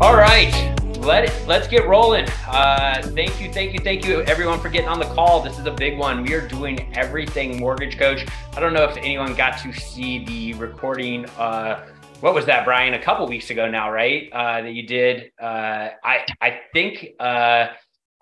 All right, let it, let's get rolling. Uh, thank you, thank you, thank you, everyone, for getting on the call. This is a big one. We are doing everything mortgage coach. I don't know if anyone got to see the recording. Uh, what was that, Brian? A couple weeks ago now, right? Uh, that you did. Uh, I I think uh,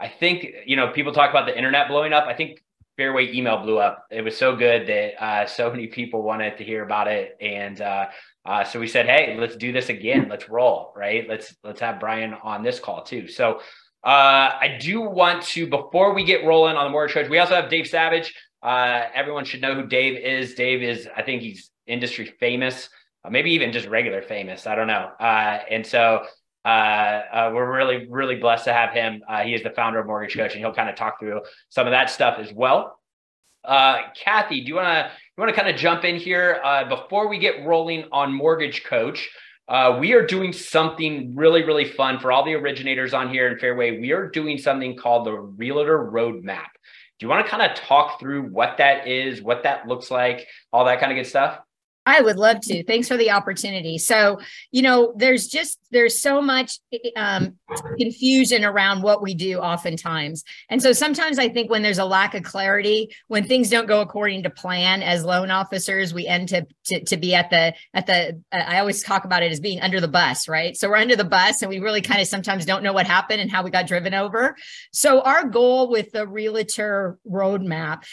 I think you know people talk about the internet blowing up. I think Fairway email blew up. It was so good that uh, so many people wanted to hear about it, and uh, uh, so we said, hey, let's do this again. Let's roll, right? Let's let's have Brian on this call too. So uh, I do want to before we get rolling on the mortgage coach. We also have Dave Savage. Uh, everyone should know who Dave is. Dave is, I think he's industry famous, uh, maybe even just regular famous. I don't know. And so uh, uh, we're really, really blessed to have him. Uh, he is the founder of Mortgage Coach, and he'll kind of talk through some of that stuff as well. Uh, Kathy, do you want to you want to kind of jump in here before we get rolling on Mortgage Coach? Uh, we are doing something really, really fun for all the originators on here in Fairway. We are doing something called the Realtor Roadmap. Do you want to kind of talk through what that is, what that looks like, all that kind of good stuff? I would love to. Thanks for the opportunity. So, you know, there's just there's so much um, confusion around what we do oftentimes, and so sometimes I think when there's a lack of clarity, when things don't go according to plan, as loan officers, we end to to, to be at the at the. Uh, I always talk about it as being under the bus, right? So we're under the bus, and we really kind of sometimes don't know what happened and how we got driven over. So our goal with the realtor roadmap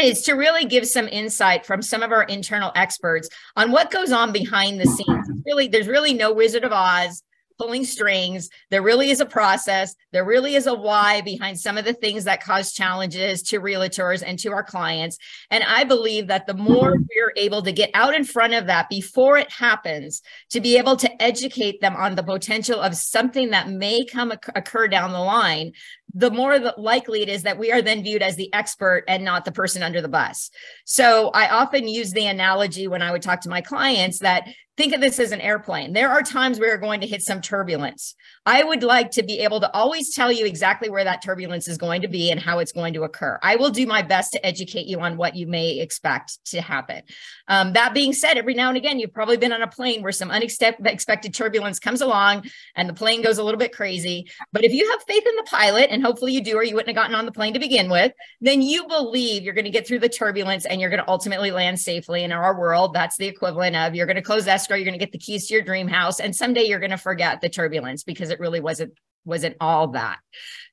is to really give some insight from some of our internal experts on what goes on behind the scenes. Really, there's really no Wizard of Oz pulling strings. There really is a process. There really is a why behind some of the things that cause challenges to realtors and to our clients. And I believe that the more mm-hmm. we're able to get out in front of that before it happens, to be able to educate them on the potential of something that may come occur down the line, the more likely it is that we are then viewed as the expert and not the person under the bus. So I often use the analogy when I would talk to my clients that think of this as an airplane. There are times we are going to hit some turbulence. I would like to be able to always tell you exactly where that turbulence is going to be and how it's going to occur. I will do my best to educate you on what you may expect to happen. Um, that being said, every now and again, you've probably been on a plane where some unexpected turbulence comes along and the plane goes a little bit crazy. But if you have faith in the pilot, and hopefully you do, or you wouldn't have gotten on the plane to begin with, then you believe you're going to get through the turbulence and you're going to ultimately land safely. In our world, that's the equivalent of you're going to close escrow, you're going to get the keys to your dream house, and someday you're going to forget the turbulence because it really wasn't wasn't all that.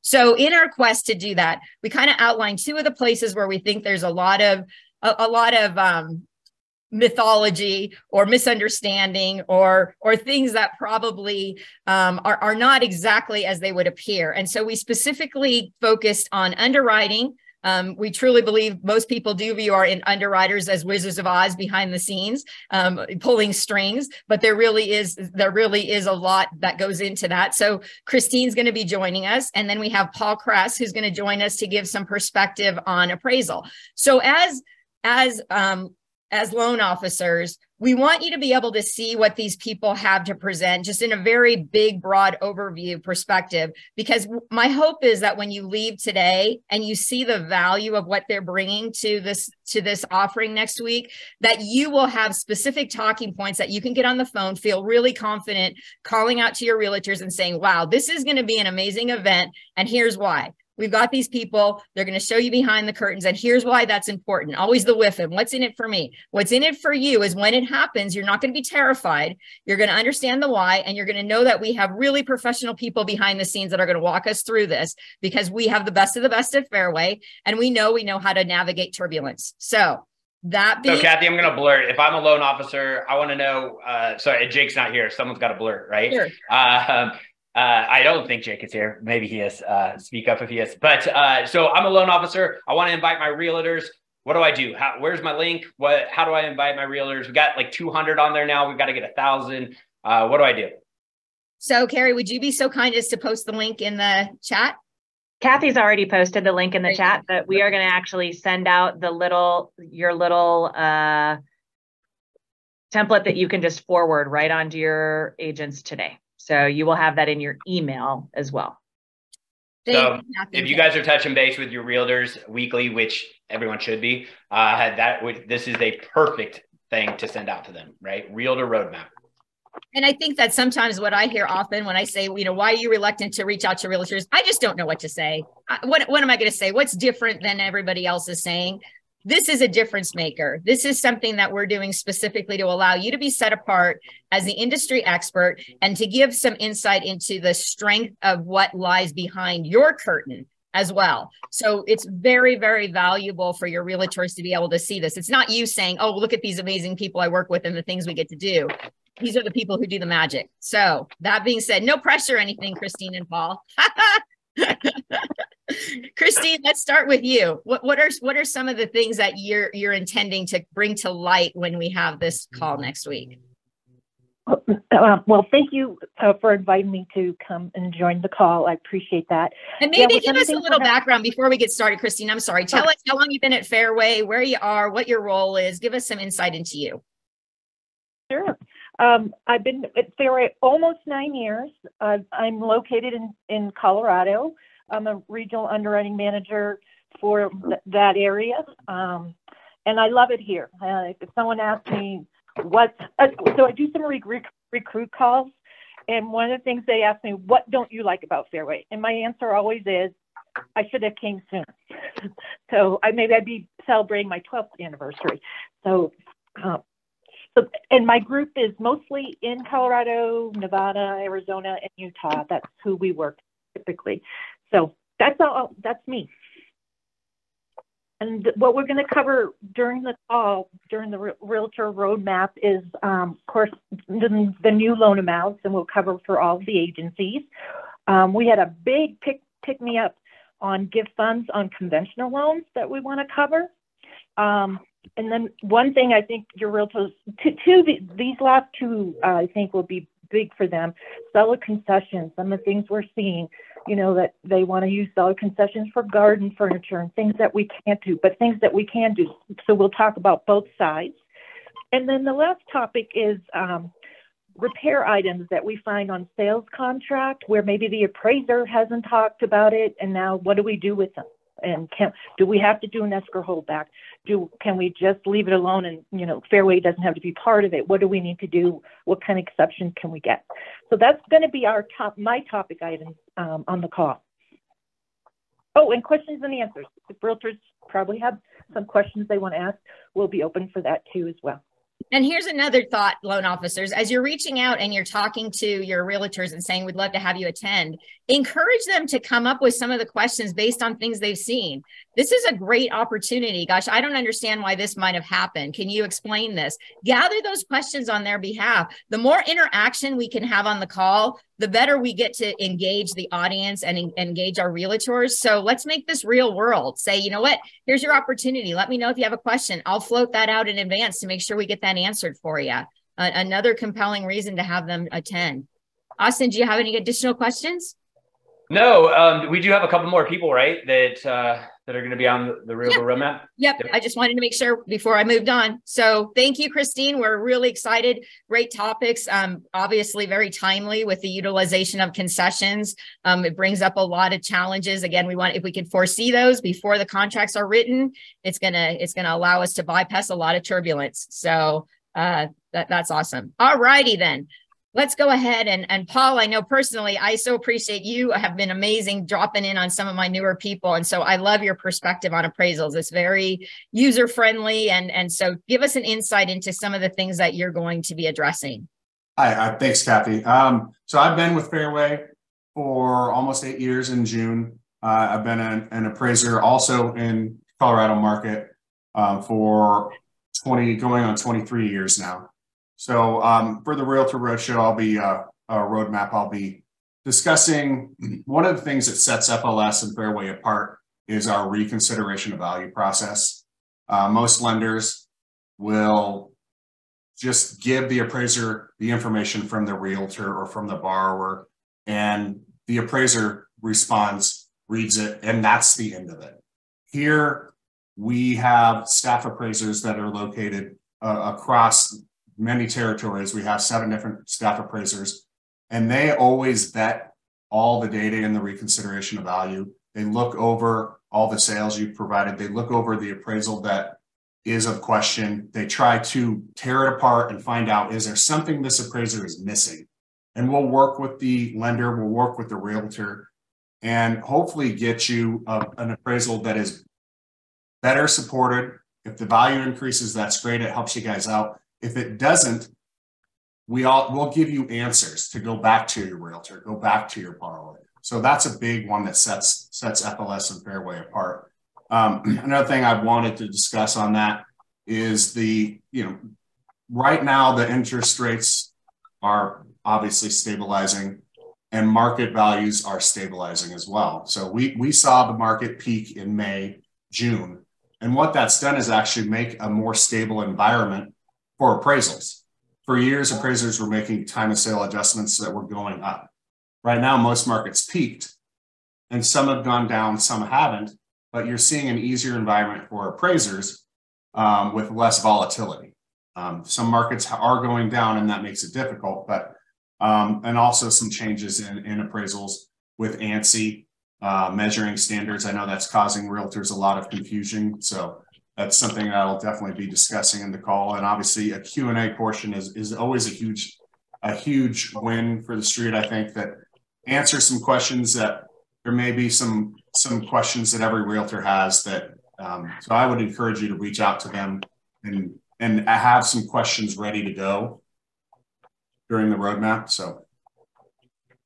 So in our quest to do that, we kind of outlined two of the places where we think there's a lot of a, a lot of um, mythology or misunderstanding or or things that probably um, are, are not exactly as they would appear and so we specifically focused on underwriting um, we truly believe most people do view our underwriters as Wizards of Oz behind the scenes, um, pulling strings. But there really is there really is a lot that goes into that. So Christine's going to be joining us, and then we have Paul Kress who's going to join us to give some perspective on appraisal. So as as um, as loan officers, we want you to be able to see what these people have to present just in a very big, broad overview perspective. Because my hope is that when you leave today and you see the value of what they're bringing to this to this offering next week, that you will have specific talking points that you can get on the phone, feel really confident calling out to your realtors and saying, wow, this is going to be an amazing event. And here's why. We've got these people. They're going to show you behind the curtains. And here's why that's important. Always the with and what's in it for me. What's in it for you is when it happens, you're not going to be terrified. You're going to understand the why. And you're going to know that we have really professional people behind the scenes that are going to walk us through this because we have the best of the best at Fairway. And we know we know how to navigate turbulence. So that being- so Kathy, I'm going to blurt. If I'm a loan officer, I want to know. Uh, sorry, Jake's not here. Someone's got to blurt, right? Sure. Uh, uh, I don't think Jake is here. Maybe he is. Uh, speak up if he is. But uh, so I'm a loan officer. I want to invite my realtors. What do I do? How, where's my link? What? How do I invite my realtors? We got like 200 on there now. We've got to get a thousand. Uh, what do I do? So, Carrie, would you be so kind as to post the link in the chat? Kathy's already posted the link in the chat, but we are going to actually send out the little your little uh, template that you can just forward right onto your agents today. So you will have that in your email as well. So if you guys are touching base with your realtors weekly, which everyone should be, uh, that would this is a perfect thing to send out to them, right? Realtor roadmap. And I think that sometimes what I hear often when I say, you know, why are you reluctant to reach out to realtors? I just don't know what to say. What, what am I going to say? What's different than everybody else is saying? This is a difference maker. This is something that we're doing specifically to allow you to be set apart as the industry expert and to give some insight into the strength of what lies behind your curtain as well. So it's very, very valuable for your realtors to be able to see this. It's not you saying, oh, look at these amazing people I work with and the things we get to do. These are the people who do the magic. So that being said, no pressure anything, Christine and Paul. Christine, let's start with you. What, what are what are some of the things that you're you're intending to bring to light when we have this call next week? Uh, well, thank you uh, for inviting me to come and join the call. I appreciate that. And maybe yeah, give us a little background before we get started, Christine. I'm sorry. Tell us how long you've been at Fairway, where you are, what your role is. Give us some insight into you. Sure. Um, I've been at Fairway almost nine years. Uh, I'm located in, in Colorado. I'm a regional underwriting manager for th- that area. Um, and I love it here. Uh, if someone asks me what, uh, so I do some re- recruit calls. And one of the things they ask me, what don't you like about Fairway? And my answer always is, I should have came sooner. so I maybe I'd be celebrating my 12th anniversary. So um, so, and my group is mostly in Colorado, Nevada, Arizona, and Utah. That's who we work typically. So that's all. That's me. And what we're going to cover during the call, during the Realtor Roadmap, is, um, of course, the, the, new loan amounts, and we'll cover for all the agencies. Um, we had a big pick, pick me up on give funds on conventional loans that we want to cover. Um, and then one thing I think your realtors, two, two these last two, uh, I think will be big for them. Seller concessions, some of the things we're seeing, you know, that they want to use seller concessions for garden furniture and things that we can't do, but things that we can do. So we'll talk about both sides. And then the last topic is um, repair items that we find on sales contract where maybe the appraiser hasn't talked about it and now what do we do with them? And can do we have to do an escrow holdback? Do can we just leave it alone and you know Fairway doesn't have to be part of it? What do we need to do? What kind of exception can we get? So that's going to be our top my topic items um, on the call. Oh, and questions and answers. If realtors probably have some questions they want to ask, we'll be open for that too as well. And here's another thought, loan officers. As you're reaching out and you're talking to your realtors and saying, we'd love to have you attend, encourage them to come up with some of the questions based on things they've seen. This is a great opportunity. Gosh, I don't understand why this might have happened. Can you explain this? Gather those questions on their behalf. The more interaction we can have on the call, the better we get to engage the audience and en- engage our realtors. So let's make this real world. Say, you know what? Here's your opportunity. Let me know if you have a question. I'll float that out in advance to make sure we get that answered for you. Uh, another compelling reason to have them attend. Austin, do you have any additional questions? No, um, we do have a couple more people, right? That uh, that are going to be on the, the real yep. roadmap. Yep. yep. I just wanted to make sure before I moved on. So thank you, Christine. We're really excited. Great topics. Um, obviously very timely with the utilization of concessions. Um, it brings up a lot of challenges. Again, we want if we can foresee those before the contracts are written, it's gonna it's gonna allow us to bypass a lot of turbulence. So uh, that, that's awesome. All righty then let's go ahead and and paul i know personally i so appreciate you have been amazing dropping in on some of my newer people. And so i love your perspective on appraisals. It's very user friendly and and so give us an insight into some of the things that you're going to be addressing. Hi uh, thanks kathy. Um, so i've been with fairway for almost eight years in june. Uh, i've been an, an, appraiser also in colorado market uh, for 20 going on 23 years now so um, for the Realtor Roadshow, I'll be uh, a roadmap. I'll be discussing one of the things that sets FLS and Fairway apart is our reconsideration of value process. Uh, most lenders will just give the appraiser the information from the realtor or from the borrower, and the appraiser responds, reads it, and that's the end of it. Here, we have staff appraisers that are located uh, across many territories. We have seven different staff appraisers, and they always vet all the data in the reconsideration of value. They look over all the sales you've provided. They look over the appraisal that is of question. They try to tear it apart and find out is there something this appraiser is missing? And we'll work with the lender, we'll work with the realtor, and hopefully get you a, an appraisal that is better supported. If the value increases, that's great. It helps you guys out. If it doesn't, we all will give you answers to go back to your realtor, go back to your borrower. So that's a big one that sets sets FLS and Fairway apart. Um, another thing I wanted to discuss on that is the you know right now the interest rates are obviously stabilizing and market values are stabilizing as well. So we we saw the market peak in May, June, and what that's done is actually make a more stable environment for appraisals. For years, appraisers were making time of sale adjustments that were going up. Right now, most markets peaked, and some have gone down, some haven't. But you're seeing an easier environment for appraisers um, with less volatility. Um, some markets are going down, and that makes it difficult. But um, and also some changes in, in appraisals with ANSI uh, measuring standards. I know that's causing realtors a lot of confusion. So that's something that I'll definitely be discussing in the call. And obviously a Q&A portion is, is always a huge, a huge win for the street. I think that answer some questions that there may be some, some questions that every realtor has that, um, so I would encourage you to reach out to them and, and have some questions ready to go during the roadmap. So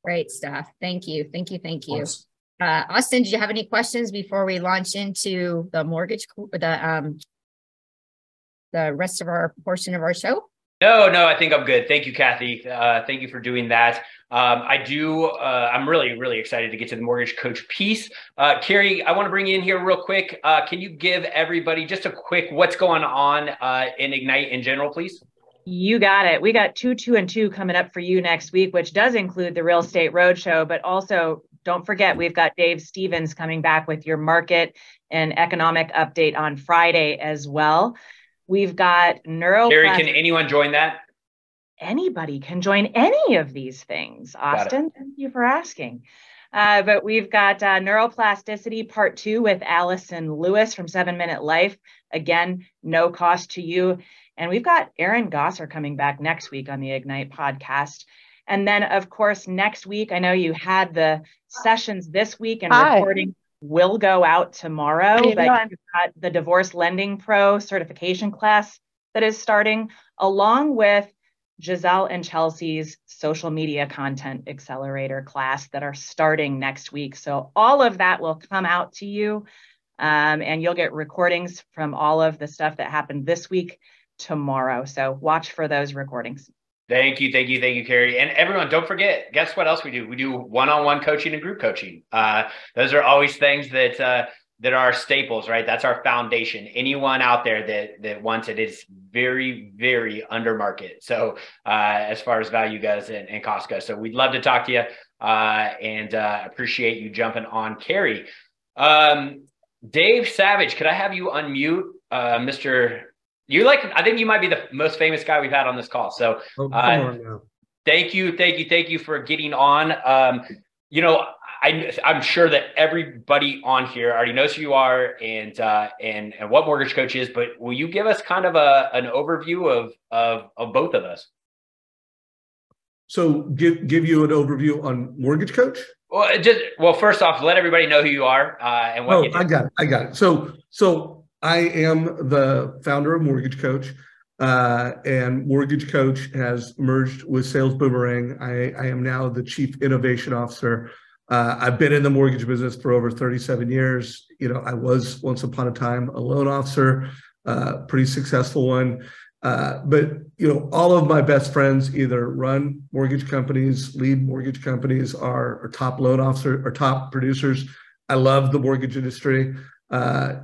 great stuff. Thank you. Thank you. Thank you. Uh, Austin, did you have any questions before we launch into the mortgage, the um, the rest of our portion of our show? No, no, I think I'm good. Thank you, Kathy. Uh, thank you for doing that. Um, I do. Uh, I'm really, really excited to get to the mortgage coach piece. Uh, Carrie, I want to bring you in here real quick. Uh, can you give everybody just a quick what's going on uh, in Ignite in general, please? You got it. We got two, two, and two coming up for you next week, which does include the Real Estate Roadshow. But also, don't forget, we've got Dave Stevens coming back with your market and economic update on Friday as well. We've got neuro. Carrie, can anyone join that? Anybody can join any of these things. Austin, thank you for asking. Uh, but we've got uh, neuroplasticity part two with Allison Lewis from Seven Minute Life. Again, no cost to you. And we've got Aaron Gosser coming back next week on the Ignite podcast. And then, of course, next week, I know you had the sessions this week and Hi. recording will go out tomorrow, but you've got the Divorce Lending Pro certification class that is starting, along with Giselle and Chelsea's social media content accelerator class that are starting next week. So all of that will come out to you. Um, and you'll get recordings from all of the stuff that happened this week tomorrow. So watch for those recordings. Thank you, thank you, thank you, Carrie. And everyone, don't forget, guess what else we do? We do one-on-one coaching and group coaching. Uh, those are always things that uh, that are staples, right? That's our foundation. Anyone out there that that wants it is very, very under market. So uh, as far as value goes and, and cost goes, so we'd love to talk to you uh, and uh, appreciate you jumping on, Carrie. Um, Dave Savage, could I have you unmute, uh, Mr. You like, I think you might be the most famous guy we've had on this call. So, oh, uh, thank you, thank you, thank you for getting on. Um, you know, I, I'm sure that everybody on here already knows who you are and uh, and and what mortgage coach is. But will you give us kind of a an overview of of of both of us? So give give you an overview on mortgage coach. Well, just well, first off, let everybody know who you are uh, and what. Oh, I got it. I got it. So so I am the founder of Mortgage Coach, uh, and Mortgage Coach has merged with Sales Boomerang. I, I am now the Chief Innovation Officer. Uh, I've been in the mortgage business for over 37 years. You know, I was once upon a time a loan officer, uh, pretty successful one. Uh, but you know, all of my best friends either run mortgage companies, lead mortgage companies, are, are top loan officer or top producers. I love the mortgage industry uh,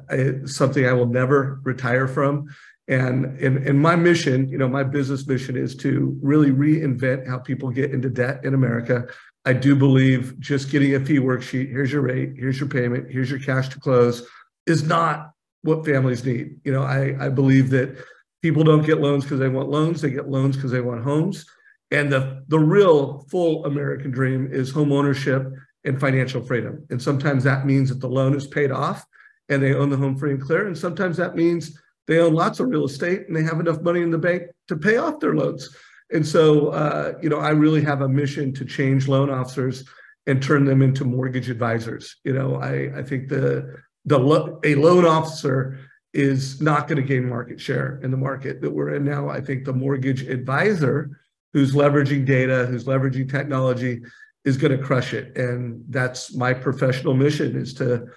something I will never retire from. And in, in my mission, you know, my business mission is to really reinvent how people get into debt in America. I do believe just getting a fee worksheet, here's your rate, here's your payment, here's your cash to close, is not what families need. You know, I, I believe that people don't get loans because they want loans, they get loans because they want homes. And the, the real full American dream is home ownership and financial freedom. And sometimes that means that the loan is paid off and they own the home free and clear. And sometimes that means they own lots of real estate and they have enough money in the bank to pay off their loans. And so, uh, you know, I really have a mission to change loan officers and turn them into mortgage advisors. You know, I, I think the the a loan officer is not going to gain market share in the market that we're in now. I think the mortgage advisor who's leveraging data, who's leveraging technology is going to crush it. And that's my professional mission is to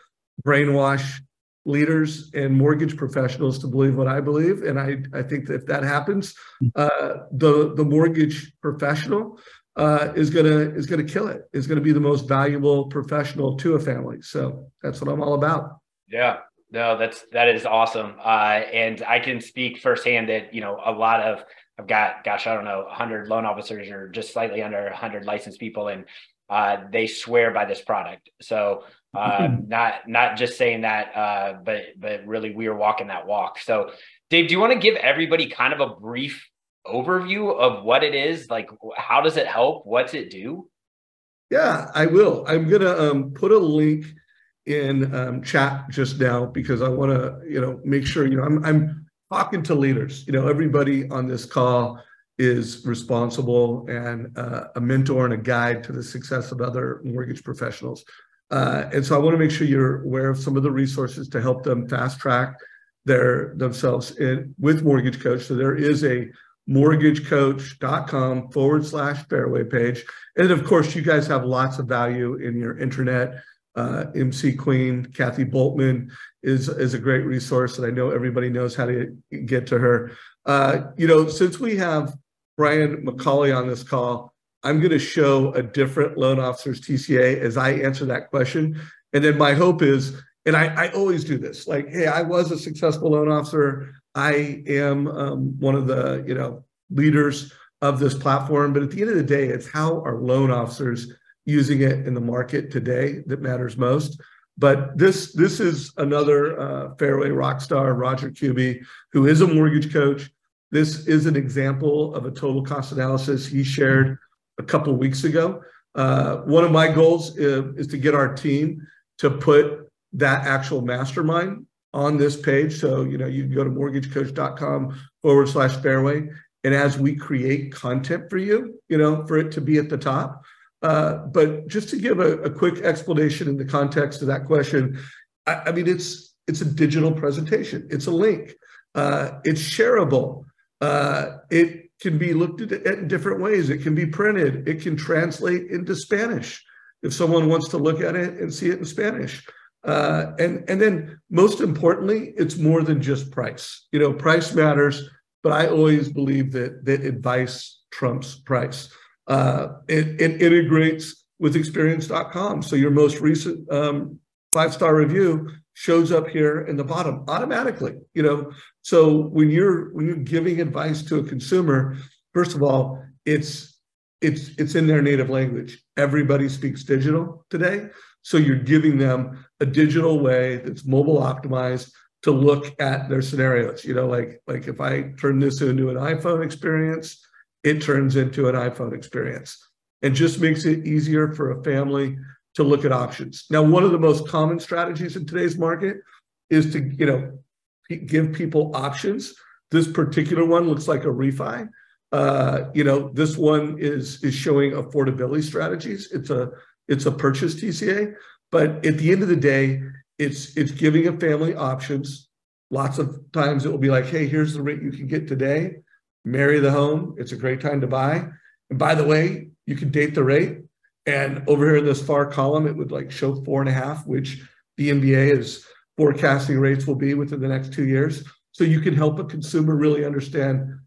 brainwash leaders and mortgage professionals to believe what I believe. And I, I think that if that happens, uh, the, the mortgage professional uh, is gonna is gonna kill it. Is gonna be the most valuable professional to a family. So that's what I'm all about. Yeah, no, that's that is awesome. Uh, and I can speak firsthand that you know a lot of I've got gosh I don't know 100 loan officers or just slightly under 100 licensed people, and uh, they swear by this product. So uh, not not just saying that, uh, but but really we are walking that walk. So, Dave, do you want to give everybody kind of a brief overview of what it is? Like, how does it help? What's it do? Yeah, I will. I'm gonna um, put a link in um, chat just now because I want to, you know, make sure you know I'm I'm talking to leaders. You know, everybody on this call is responsible and uh, a mentor and a guide to the success of other mortgage professionals. Uh, and so I want to make sure you're aware of some of the resources to help them fast track their themselves in, with Mortgage Coach. So there is a mortgagecoach.com forward slash fairway page. And of course, you guys have lots of value in your intranet. Uh, MC Queen, Kathy Boltman is, is a great resource, and I know everybody knows how to get to her. Uh, you know, since we have Brian McCauley on this call, I'm going to show a different loan officer's TCA as I answer that question. And then my hope is, and I, I always do this, like, hey, I was a successful loan officer. I am um, one of the, you know, leaders of this platform. But at the end of the day, it's how our loan officers using it in the market today that matters most. But this this is another uh, fairway rock star, Roger Kuby, who is a mortgage coach. This is an example of a total cost analysis he shared a couple weeks ago. Uh, one of my goals is, is, to get our team to put that actual mastermind on this page. So, you know, you can go to mortgagecoach.com forward slash fairway. And as we create content for you, you know, for it to be at the top. Uh, but just to give a, a, quick explanation in the context of that question, I, I mean, it's it's a digital presentation. It's a link. Uh, it's shareable. Uh, it can be looked at in different ways. It can be printed. It can translate into Spanish if someone wants to look at it and see it in Spanish. Uh, and and then most importantly, it's more than just price. You know, price matters, but I always believe that that advice trumps price. Uh, it, it integrates with experience.com. So your most recent um, five star review shows up here in the bottom automatically you know so when you're when you're giving advice to a consumer first of all it's it's it's in their native language. Everybody speaks digital today. So you're giving them a digital way that's mobile optimized to look at their scenarios. You know like like if i turn this into an iphone experience it turns into an iphone experience. And just makes it easier for a family to look at options. Now, one of the most common strategies in today's market is to, you know, give people options. This particular one looks like a refi. Uh, you know, this one is is showing affordability strategies. It's a it's a purchase TCA, but at the end of the day, it's it's giving a family options. Lots of times it will be like, hey, here's the rate you can get today. Marry the home. It's a great time to buy. And by the way, you can date the rate and over here in this far column, it would like show four and a half, which the MBA is forecasting rates will be within the next two years. So you can help a consumer really understand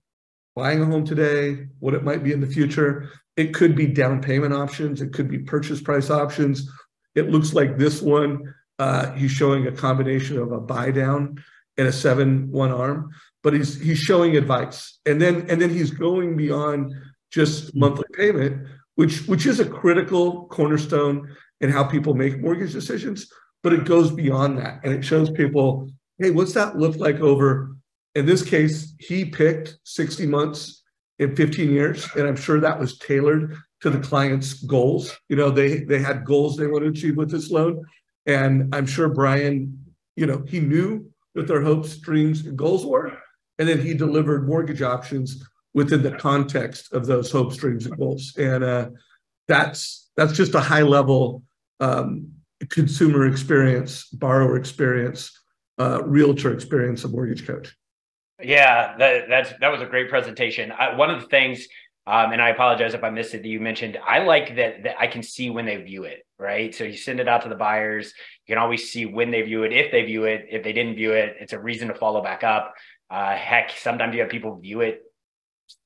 buying a home today, what it might be in the future. It could be down payment options. It could be purchase price options. It looks like this one, uh, he's showing a combination of a buy down and a seven one arm, but he's he's showing advice. And then and then he's going beyond just monthly payment which which is a critical cornerstone in how people make mortgage decisions but it goes beyond that and it shows people hey what's that look like over in this case he picked 60 months in 15 years and i'm sure that was tailored to the client's goals you know they they had goals they want to achieve with this loan and i'm sure brian you know he knew what their hopes, dreams, and goals were. And then he delivered mortgage options within the context of those hopes, dreams, and goals. And uh, that's that's just a high level um, consumer experience, borrower experience, uh, realtor experience of mortgage coach. Yeah, that that's that was a great presentation. I, one of the things, um, and I apologize if I missed it, that you mentioned. I like that that I can see when they view it, right? So you send it out to the buyers. You can always see when they view it, if they view it. If they didn't view it, it's a reason to follow back up. Uh, heck, sometimes you have people view it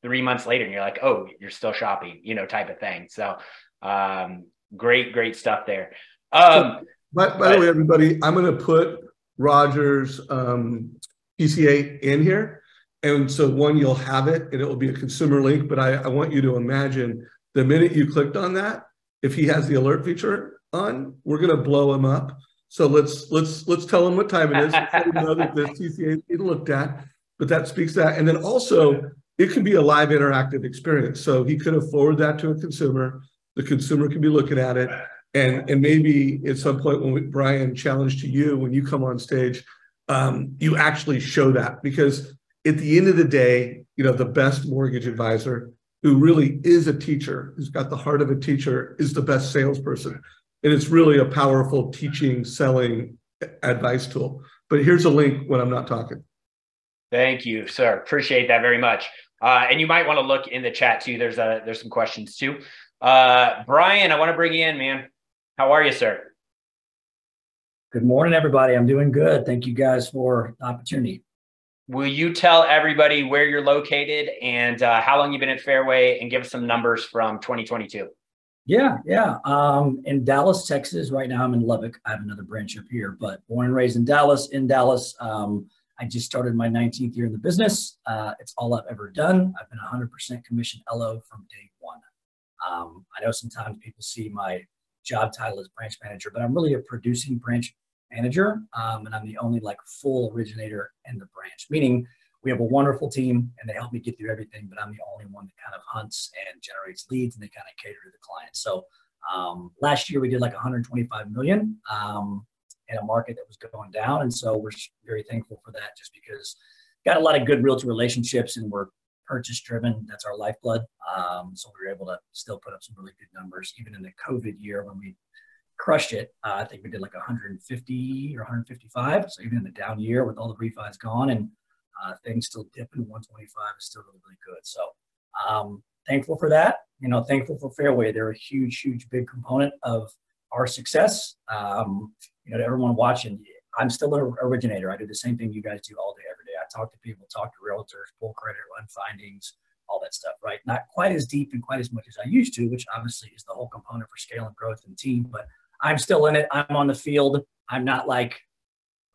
three months later, and you're like, oh, you're still shopping, you know, type of thing. So, um, great, great stuff there. Um, by, the way, everybody, I'm going to put Roger's um, TCA in here. And so one, you'll have it and it will be a consumer link, but I, I want you to imagine the minute you clicked on that, if he has the alert feature on, we're going to blow him up. So let's let's let's tell him what time it is. let him know that the TCA is being looked at. But that speaks that, and then also it can be a live interactive experience. So he could have forwarded that to a consumer. The consumer can be looking at it, and and maybe at some point when we, Brian challenged to you when you come on stage, um, you actually show that because at the end of the day, you know, the best mortgage advisor who really is a teacher, who's got the heart of a teacher, is the best salesperson. And it's really a powerful teaching, selling advice tool. But here's a link when I'm not talking. Thank you, sir. Appreciate that very much. Uh, and you might want to look in the chat too. There's a there's some questions too. Uh, Brian, I want to bring you in, man. How are you, sir? Good morning, everybody. I'm doing good. Thank you guys for the opportunity. Will you tell everybody where you're located and uh, how long you've been at Fairway and give us some numbers from 2022? Yeah, yeah. Um, in Dallas, Texas, right now I'm in Lubbock. I have another branch up here, but born and raised in Dallas. In Dallas, um, I just started my 19th year in the business. Uh, it's all I've ever done. I've been 100% commission LO from day one. Um, I know sometimes people see my job title is branch manager, but I'm really a producing branch manager, um, and I'm the only like full originator in the branch. Meaning, we have a wonderful team, and they help me get through everything. But I'm the only one that kind of hunts and generates leads, and they kind of cater to the client. So um, last year we did like 125 million um, in a market that was going down, and so we're very thankful for that, just because got a lot of good realtor relationships, and we're purchase driven. That's our lifeblood. Um, so we were able to still put up some really good numbers, even in the COVID year when we crushed it. Uh, I think we did like 150 or 155. So even in the down year with all the refis gone and uh, things still dipping, 125 is still really, really good. So um, thankful for that. You know, thankful for Fairway. They're a huge, huge, big component of our success. Um, you know, to everyone watching, I'm still an originator. I do the same thing you guys do all day, every talk to people, talk to realtors, pull credit, run findings, all that stuff, right? Not quite as deep and quite as much as I used to, which obviously is the whole component for scale and growth and team, but I'm still in it. I'm on the field. I'm not like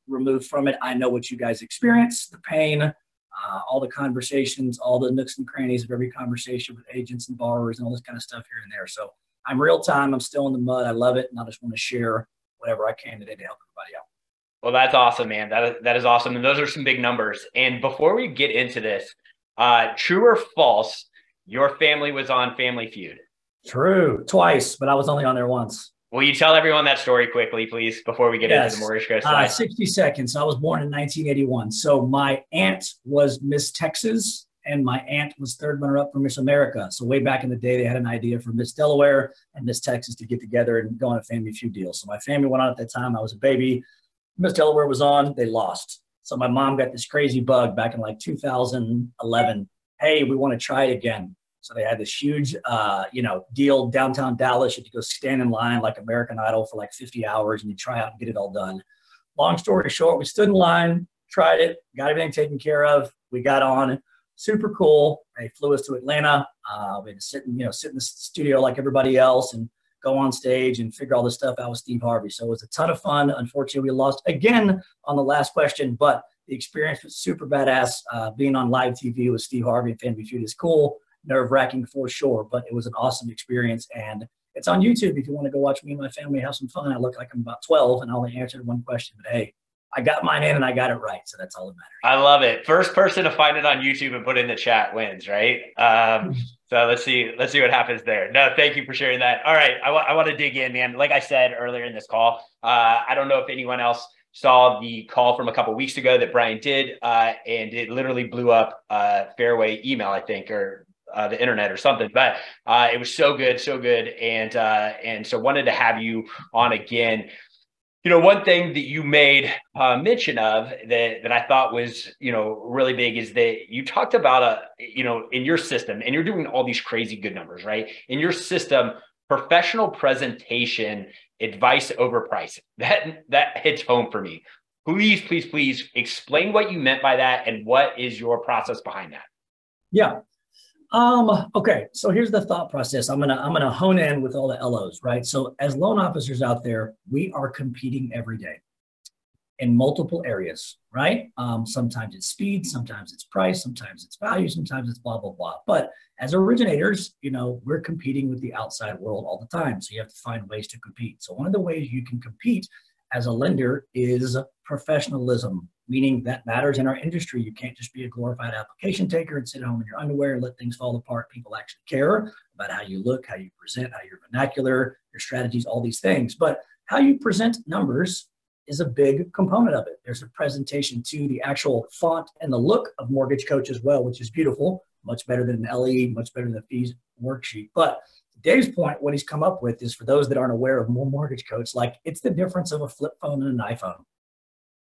removed from it. I know what you guys experience, the pain, uh, all the conversations, all the nooks and crannies of every conversation with agents and borrowers and all this kind of stuff here and there. So I'm real time. I'm still in the mud. I love it. And I just want to share whatever I can today to help everybody out. Well, that's awesome, man. That is, that is awesome. And those are some big numbers. And before we get into this, uh, true or false, your family was on Family Feud? True, twice, but I was only on there once. Will you tell everyone that story quickly, please, before we get yes. into the mortgage coach uh, 60 seconds. I was born in 1981. So my aunt was Miss Texas, and my aunt was third runner up for Miss America. So way back in the day, they had an idea for Miss Delaware and Miss Texas to get together and go on a family feud deal. So my family went on at that time. I was a baby. Miss Delaware was on. They lost. So my mom got this crazy bug back in like 2011. Hey, we want to try it again. So they had this huge, uh, you know, deal downtown Dallas. You had to go stand in line like American Idol for like 50 hours and you try out and get it all done. Long story short, we stood in line, tried it, got everything taken care of. We got on, super cool. They flew us to Atlanta. Uh, we had to sit, in, you know, sit in the studio like everybody else and go on stage and figure all this stuff out with Steve Harvey. So it was a ton of fun. Unfortunately, we lost again on the last question, but the experience was super badass. Uh, being on live TV with Steve Harvey and Family Feud is cool nerve wracking for sure, but it was an awesome experience. And it's on YouTube if you want to go watch me and my family have some fun. I look like I'm about 12 and I only answered one question, but hey, I got mine in and I got it right. So that's all that matters. I love it. First person to find it on YouTube and put in the chat wins, right? Um, so let's see, let's see what happens there. No, thank you for sharing that. All right. I, w- I want to dig in, man. Like I said earlier in this call, uh, I don't know if anyone else saw the call from a couple weeks ago that Brian did, uh, and it literally blew up uh, Fairway email, I think, or uh, the internet or something. But uh, it was so good, so good, and uh, and so wanted to have you on again. You know, one thing that you made uh, mention of that that I thought was you know really big is that you talked about a you know in your system, and you're doing all these crazy good numbers, right? In your system, professional presentation advice over pricing. That that hits home for me. Please, please, please explain what you meant by that and what is your process behind that. Yeah. Um, okay, so here's the thought process. I'm gonna I'm gonna hone in with all the LOs, right? So as loan officers out there, we are competing every day in multiple areas, right? Um, sometimes it's speed, sometimes it's price, sometimes it's value, sometimes it's blah blah blah. But as originators, you know, we're competing with the outside world all the time. So you have to find ways to compete. So one of the ways you can compete as a lender is professionalism, meaning that matters in our industry. You can't just be a glorified application taker and sit home in your underwear and let things fall apart. People actually care about how you look, how you present, how your vernacular, your strategies, all these things. But how you present numbers is a big component of it. There's a presentation to the actual font and the look of Mortgage Coach as well, which is beautiful, much better than an LE, much better than the fees worksheet. But Dave's point, what he's come up with is for those that aren't aware of more mortgage coach, like it's the difference of a flip phone and an iPhone.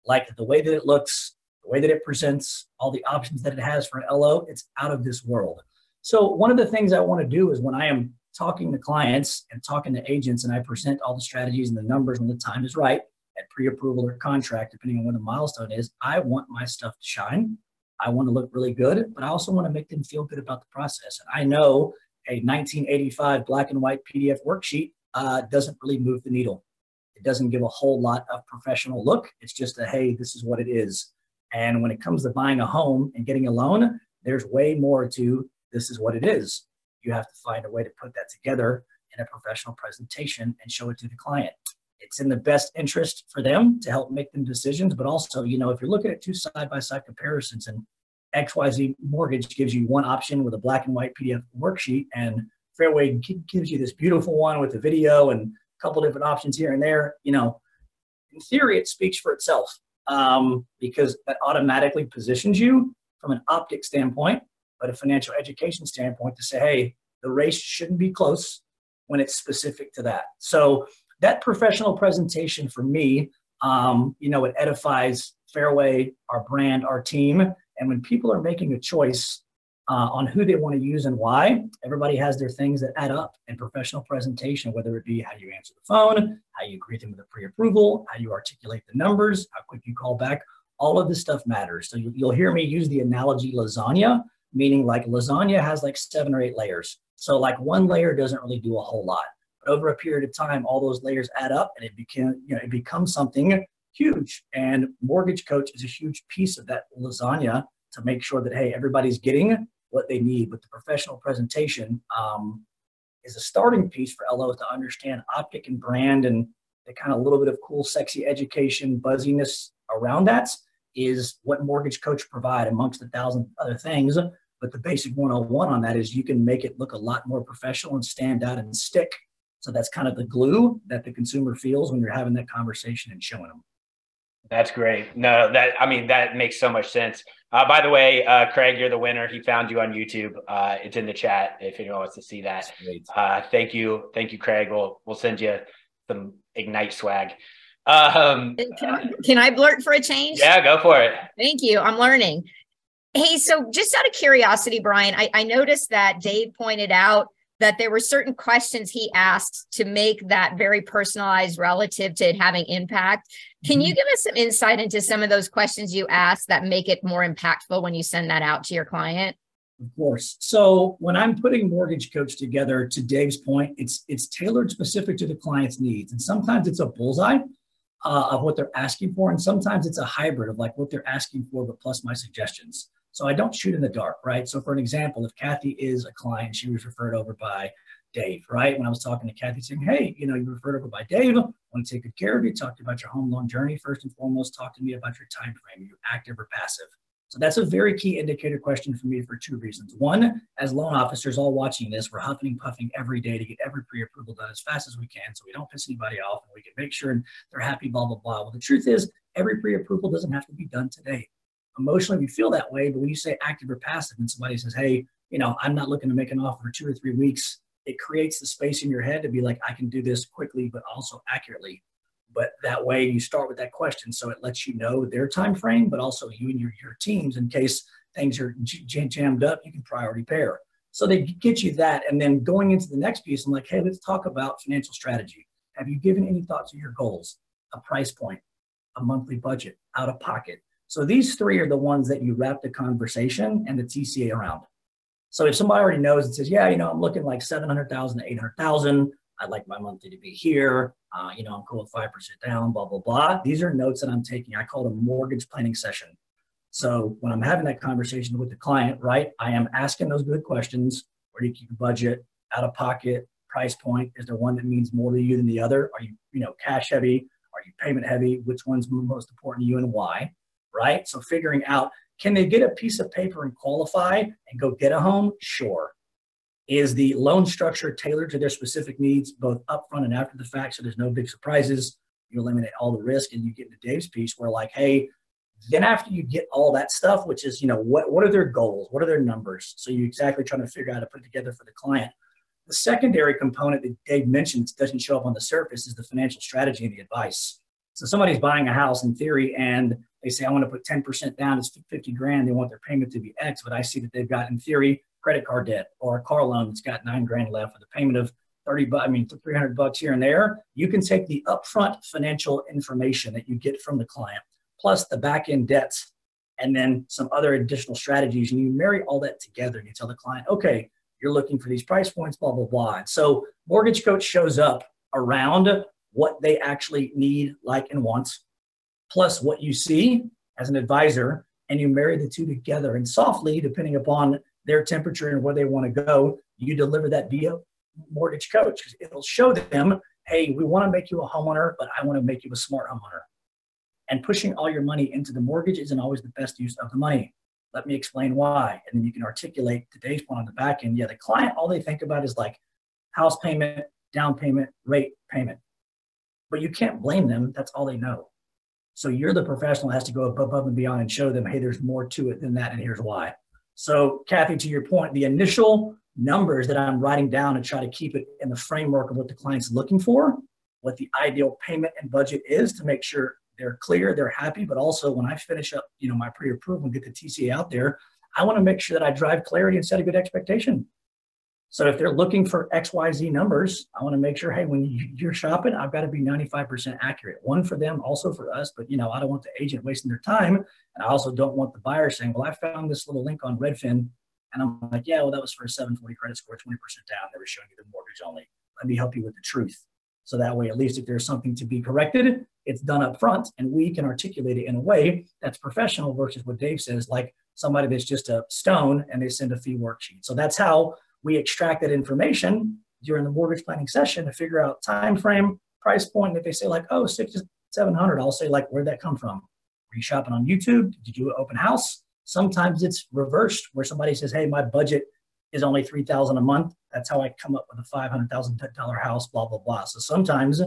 Like the way that it looks, the way that it presents, all the options that it has for an LO, it's out of this world. So one of the things I want to do is when I am talking to clients and talking to agents and I present all the strategies and the numbers when the time is right at pre-approval or contract, depending on when the milestone is, I want my stuff to shine. I want to look really good, but I also want to make them feel good about the process. And I know a 1985 black and white PDF worksheet uh, doesn't really move the needle. It doesn't give a whole lot of professional look. It's just a, hey, this is what it is. And when it comes to buying a home and getting a loan, there's way more to this is what it is. You have to find a way to put that together in a professional presentation and show it to the client. It's in the best interest for them to help make them decisions, but also, you know, if you're looking at two side by side comparisons and XYZ Mortgage gives you one option with a black and white PDF worksheet, and Fairway gives you this beautiful one with a video and couple different options here and there. You know, in theory, it speaks for itself um, because that automatically positions you from an optic standpoint, but a financial education standpoint to say, hey, the race shouldn't be close when it's specific to that. So that professional presentation for me, um, you know, it edifies Fairway, our brand, our team, and when people are making a choice uh, on who they want to use and why, everybody has their things that add up in professional presentation, whether it be how you answer the phone, how you greet them with a pre-approval, how you articulate the numbers, how quick you call back. All of this stuff matters. So you, you'll hear me use the analogy lasagna, meaning like lasagna has like seven or eight layers. So like one layer doesn't really do a whole lot. But over a period of time, all those layers add up and it became, you know, it becomes something huge. And Mortgage Coach is a huge piece of that lasagna to make sure that, hey, everybody's getting what they need. But the professional presentation um, is a starting piece for LOs to understand optic and brand and the kind of little bit of cool, sexy education, buzziness around that is what Mortgage Coach provide amongst a thousand other things. But the basic 101 on that is you can make it look a lot more professional and stand out and stick. So that's kind of the glue that the consumer feels when you're having that conversation and showing them. That's great. No, that I mean that makes so much sense. Uh, by the way, uh, Craig, you're the winner. He found you on YouTube. Uh, it's in the chat if anyone wants to see that. Uh, thank you, thank you, Craig. We'll we'll send you some ignite swag. Um, can, I, can I blurt for a change? Yeah, go for it. Thank you. I'm learning. Hey, so just out of curiosity, Brian, I, I noticed that Dave pointed out that there were certain questions he asked to make that very personalized relative to it having impact. Can you mm-hmm. give us some insight into some of those questions you asked that make it more impactful when you send that out to your client? Of course. So when I'm putting Mortgage Coach together, to Dave's point, it's it's tailored specific to the client's needs, and sometimes it's a bullseye uh, of what they're asking for, and sometimes it's a hybrid of like what they're asking for, but plus my suggestions. So I don't shoot in the dark, right? So for an example, if Kathy is a client, she was referred over by Dave, right? When I was talking to Kathy saying, hey, you know, you referred over by Dave, I want to take good care of you, talk to you about your home loan journey. First and foremost, talk to me about your time frame. Are you active or passive? So that's a very key indicator question for me for two reasons. One, as loan officers all watching this, we're huffing and puffing every day to get every pre-approval done as fast as we can so we don't piss anybody off and we can make sure they're happy, blah, blah, blah. Well, the truth is every pre-approval doesn't have to be done today. Emotionally, we feel that way, but when you say active or passive and somebody says, hey, you know, I'm not looking to make an offer two or three weeks, it creates the space in your head to be like, I can do this quickly, but also accurately. But that way you start with that question. So it lets you know their time frame, but also you and your, your teams in case things are jammed up, you can priority pair. So they get you that. And then going into the next piece, I'm like, hey, let's talk about financial strategy. Have you given any thought to your goals, a price point, a monthly budget, out of pocket? So these three are the ones that you wrap the conversation and the TCA around. So if somebody already knows and says, yeah, you know, I'm looking like 700,000 to 800,000, I'd like my monthly to be here. Uh, you know, I'm cool with 5% down, blah, blah, blah. These are notes that I'm taking. I call it a mortgage planning session. So when I'm having that conversation with the client, right, I am asking those good questions. Where do you keep your budget? Out of pocket, price point? Is there one that means more to you than the other? Are you, you know, cash heavy? Are you payment heavy? Which one's most important to you and why? Right. So figuring out can they get a piece of paper and qualify and go get a home? Sure. Is the loan structure tailored to their specific needs, both upfront and after the fact? So there's no big surprises. You eliminate all the risk and you get into Dave's piece where, like, hey, then after you get all that stuff, which is, you know, what, what are their goals? What are their numbers? So you're exactly trying to figure out how to put it together for the client. The secondary component that Dave mentions doesn't show up on the surface is the financial strategy and the advice. So somebody's buying a house in theory and they say, I want to put 10% down, it's 50 grand. They want their payment to be X, but I see that they've got in theory credit card debt or a car loan that's got nine grand left with a payment of 30 bucks, I mean, 300 bucks here and there. You can take the upfront financial information that you get from the client plus the back end debts, and then some other additional strategies. And you marry all that together and you tell the client, okay, you're looking for these price points, blah, blah, blah. And so Mortgage Coach shows up around what they actually need, like, and want, plus what you see as an advisor, and you marry the two together. And softly, depending upon their temperature and where they want to go, you deliver that via Mortgage Coach. It'll show them, hey, we want to make you a homeowner, but I want to make you a smart homeowner. And pushing all your money into the mortgage isn't always the best use of the money. Let me explain why. And then you can articulate today's point on the back end. Yeah, the client, all they think about is like house payment, down payment, rate, payment. But you can't blame them. That's all they know. So you're the professional has to go above and beyond and show them, hey, there's more to it than that, and here's why. So, Kathy, to your point, the initial numbers that I'm writing down and try to keep it in the framework of what the client's looking for, what the ideal payment and budget is to make sure they're clear, they're happy, but also when I finish up, you know, my pre-approval and get the TCA out there, I want to make sure that I drive clarity and set a good expectation. So if they're looking for XYZ numbers, I want to make sure, hey, when you're shopping, I've got to be 95% accurate. One for them, also for us, but you know, I don't want the agent wasting their time. And I also don't want the buyer saying, well, I found this little link on Redfin. And I'm like, yeah, well, that was for a 740 credit score, 20% down. They were showing you the mortgage only. Let me help you with the truth. So that way, at least if there's something to be corrected, it's done up front and we can articulate it in a way that's professional versus what Dave says, like somebody that's just a stone and they send a fee worksheet. So that's how we extract that information during the mortgage planning session to figure out time frame, price point. If they say like, oh, six to seven hundred, I'll say like, where'd that come from? Were you shopping on YouTube? Did you do an open house? Sometimes it's reversed where somebody says, hey, my budget is only 3000 a month. That's how I come up with a $500,000 house, blah, blah, blah. So sometimes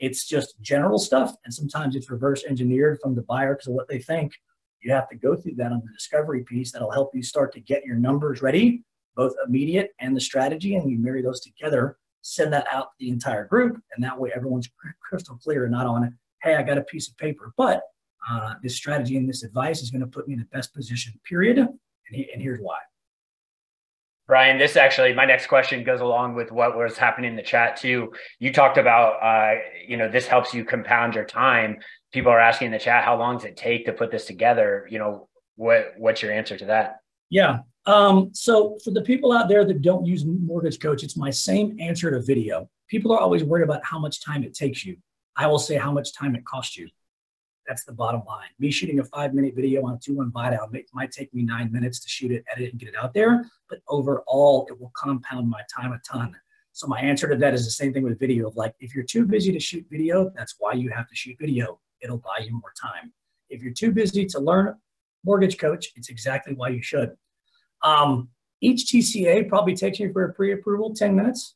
it's just general stuff, and sometimes it's reverse engineered from the buyer because of what they think. You have to go through that on the discovery piece that'll help you start to get your numbers ready, both immediate and the strategy, and you marry those together, send that out to the entire group, and that way everyone's crystal clear, and not on, hey, I got a piece of paper, but uh, this strategy and this advice is going to put me in the best position, period. And, he, and here's why. Brian, this actually, my next question goes along with what was happening in the chat too. You talked about, uh, you know, this helps you compound your time. People are asking in the chat, how long does it take to put this together? You know, what what's your answer to that? Yeah. Um, so for the people out there that don't use Mortgage Coach, it's my same answer to video. People are always worried about how much time it takes you. I will say how much time it costs you. That's the bottom line. Me shooting a five minute video on a two one buy down might take me nine minutes to shoot it, edit, it, and get it out there. But overall, it will compound my time a ton. So my answer to that is the same thing with video. Of like, if you're too busy to shoot video, that's why you have to shoot video. It'll buy you more time. If you're too busy to learn mortgage coach, it's exactly why you should. Um, each TCA probably takes you for a pre-approval 10 minutes.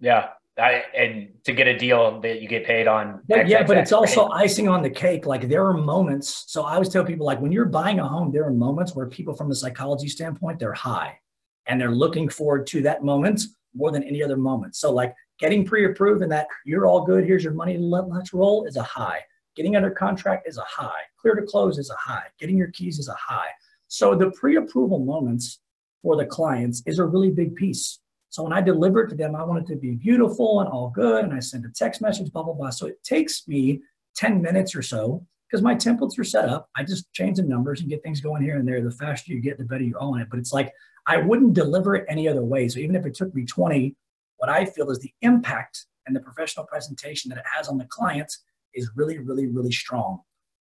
Yeah, I, and to get a deal that you get paid on. But yeah, but it's also icing on the cake. Like there are moments. So I always tell people, like when you're buying a home, there are moments where people, from a psychology standpoint, they're high, and they're looking forward to that moment more than any other moment. So like getting pre-approved and that you're all good. Here's your money. Let, let's roll is a high. Getting under contract is a high. Clear to close is a high. Getting your keys is a high. So the pre-approval moments for the clients is a really big piece. So when I deliver it to them, I want it to be beautiful and all good. And I send a text message, blah, blah, blah. So it takes me 10 minutes or so because my templates are set up. I just change the numbers and get things going here and there. The faster you get, the better you're on it. But it's like I wouldn't deliver it any other way. So even if it took me 20, what I feel is the impact and the professional presentation that it has on the clients is really, really, really strong.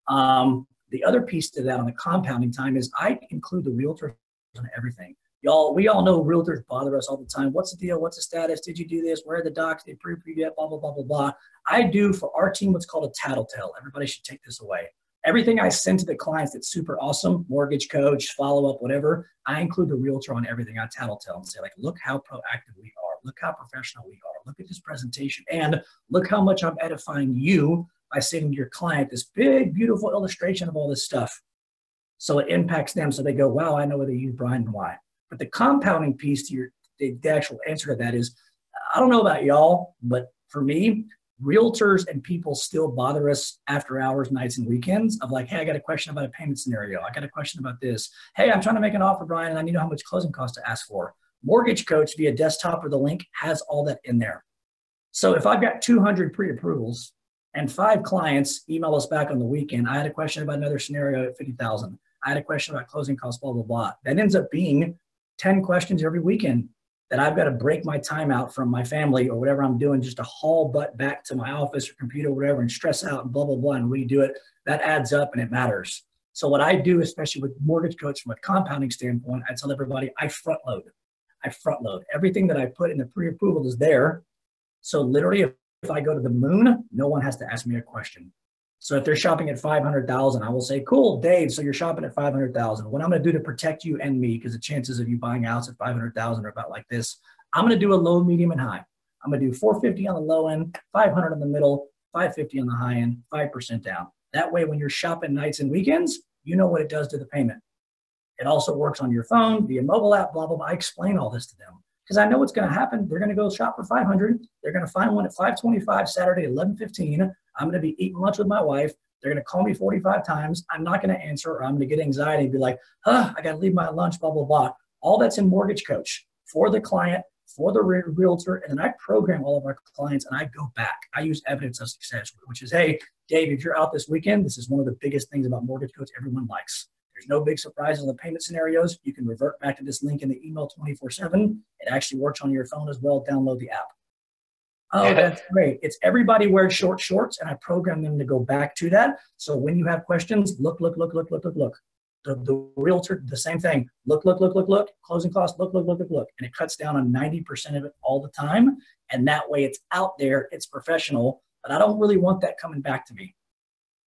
Um, the other piece to that on the compounding time is I include the realtor on everything y'all, we all know realtors bother us all the time. What's the deal? What's the status? Did you do this? Where are the docs? They pre approved yet? Blah, blah, blah, blah, blah. I do for our team what's called a tattletale. Everybody should take this away. Everything I send to the clients that's super awesome, mortgage coach, follow up, whatever, I include the realtor on everything. I tattletale and say, like, look how proactive we are. Look how professional we are. Look at this presentation. And look how much I'm edifying you by sending your client this big, beautiful illustration of all this stuff. So it impacts them. So they go, wow, I know whether you use Brian and why. But the compounding piece to your the, the actual answer to that is I don't know about y'all, but for me, realtors and people still bother us after hours, nights, and weekends of like, hey, I got a question about a payment scenario. I got a question about this. Hey, I'm trying to make an offer, Brian, and I need to know how much closing costs to ask for. Mortgage Coach via desktop or the link has all that in there. So if I've got 200 pre-approvals and five clients email us back on the weekend, I had a question about another scenario at 50,000. I had a question about closing costs, blah, blah, blah. That ends up being 10 questions every weekend that I've got to break my time out from my family or whatever I'm doing just to haul butt back to my office or computer or whatever and stress out and blah, blah, blah, and redo it. That adds up and it matters. So what I do, especially with mortgage coach from a compounding standpoint, I tell everybody I front load. I front load. Everything that I put in the pre-approval is there. So literally if, if I go to the moon, no one has to ask me a question. So if they're shopping at 500,000, I will say, cool, Dave, so you're shopping at 500,000. What I'm going to do to protect you and me, because the chances of you buying a house at 500,000 are about like this, I'm going to do a low, medium, and high. I'm going to do 450 on the low end, 500 in the middle, 550 on the high end, 5% down. That way, when you're shopping nights and weekends, you know what it does to the payment. It also works on your phone, via mobile app, blah, blah, blah. I explain all this to them because I know what's going to happen. They're going to go shop for 500. They're going to find one at 525 Saturday, 1115. I'm going to be eating lunch with my wife. They're going to call me 45 times. I'm not going to answer, or I'm going to get anxiety and be like, huh, I got to leave my lunch, blah, blah, blah. All that's in Mortgage Coach for the client, for the realtor. And then I program all of our clients and I go back. I use evidence of success, which is, hey, Dave, if you're out this weekend, this is one of the biggest things about Mortgage Coach everyone likes. There's no big surprises in the payment scenarios. You can revert back to this link in the email 24 7. It actually works on your phone as well. Download the app. Oh, that's great. It's everybody wears short shorts, and I program them to go back to that. So when you have questions, look, look, look, look, look, look, look. The, the realtor, the same thing. Look, look, look, look, look. Closing costs, look, look, look, look, look. And it cuts down on 90% of it all the time. And that way it's out there, it's professional, but I don't really want that coming back to me.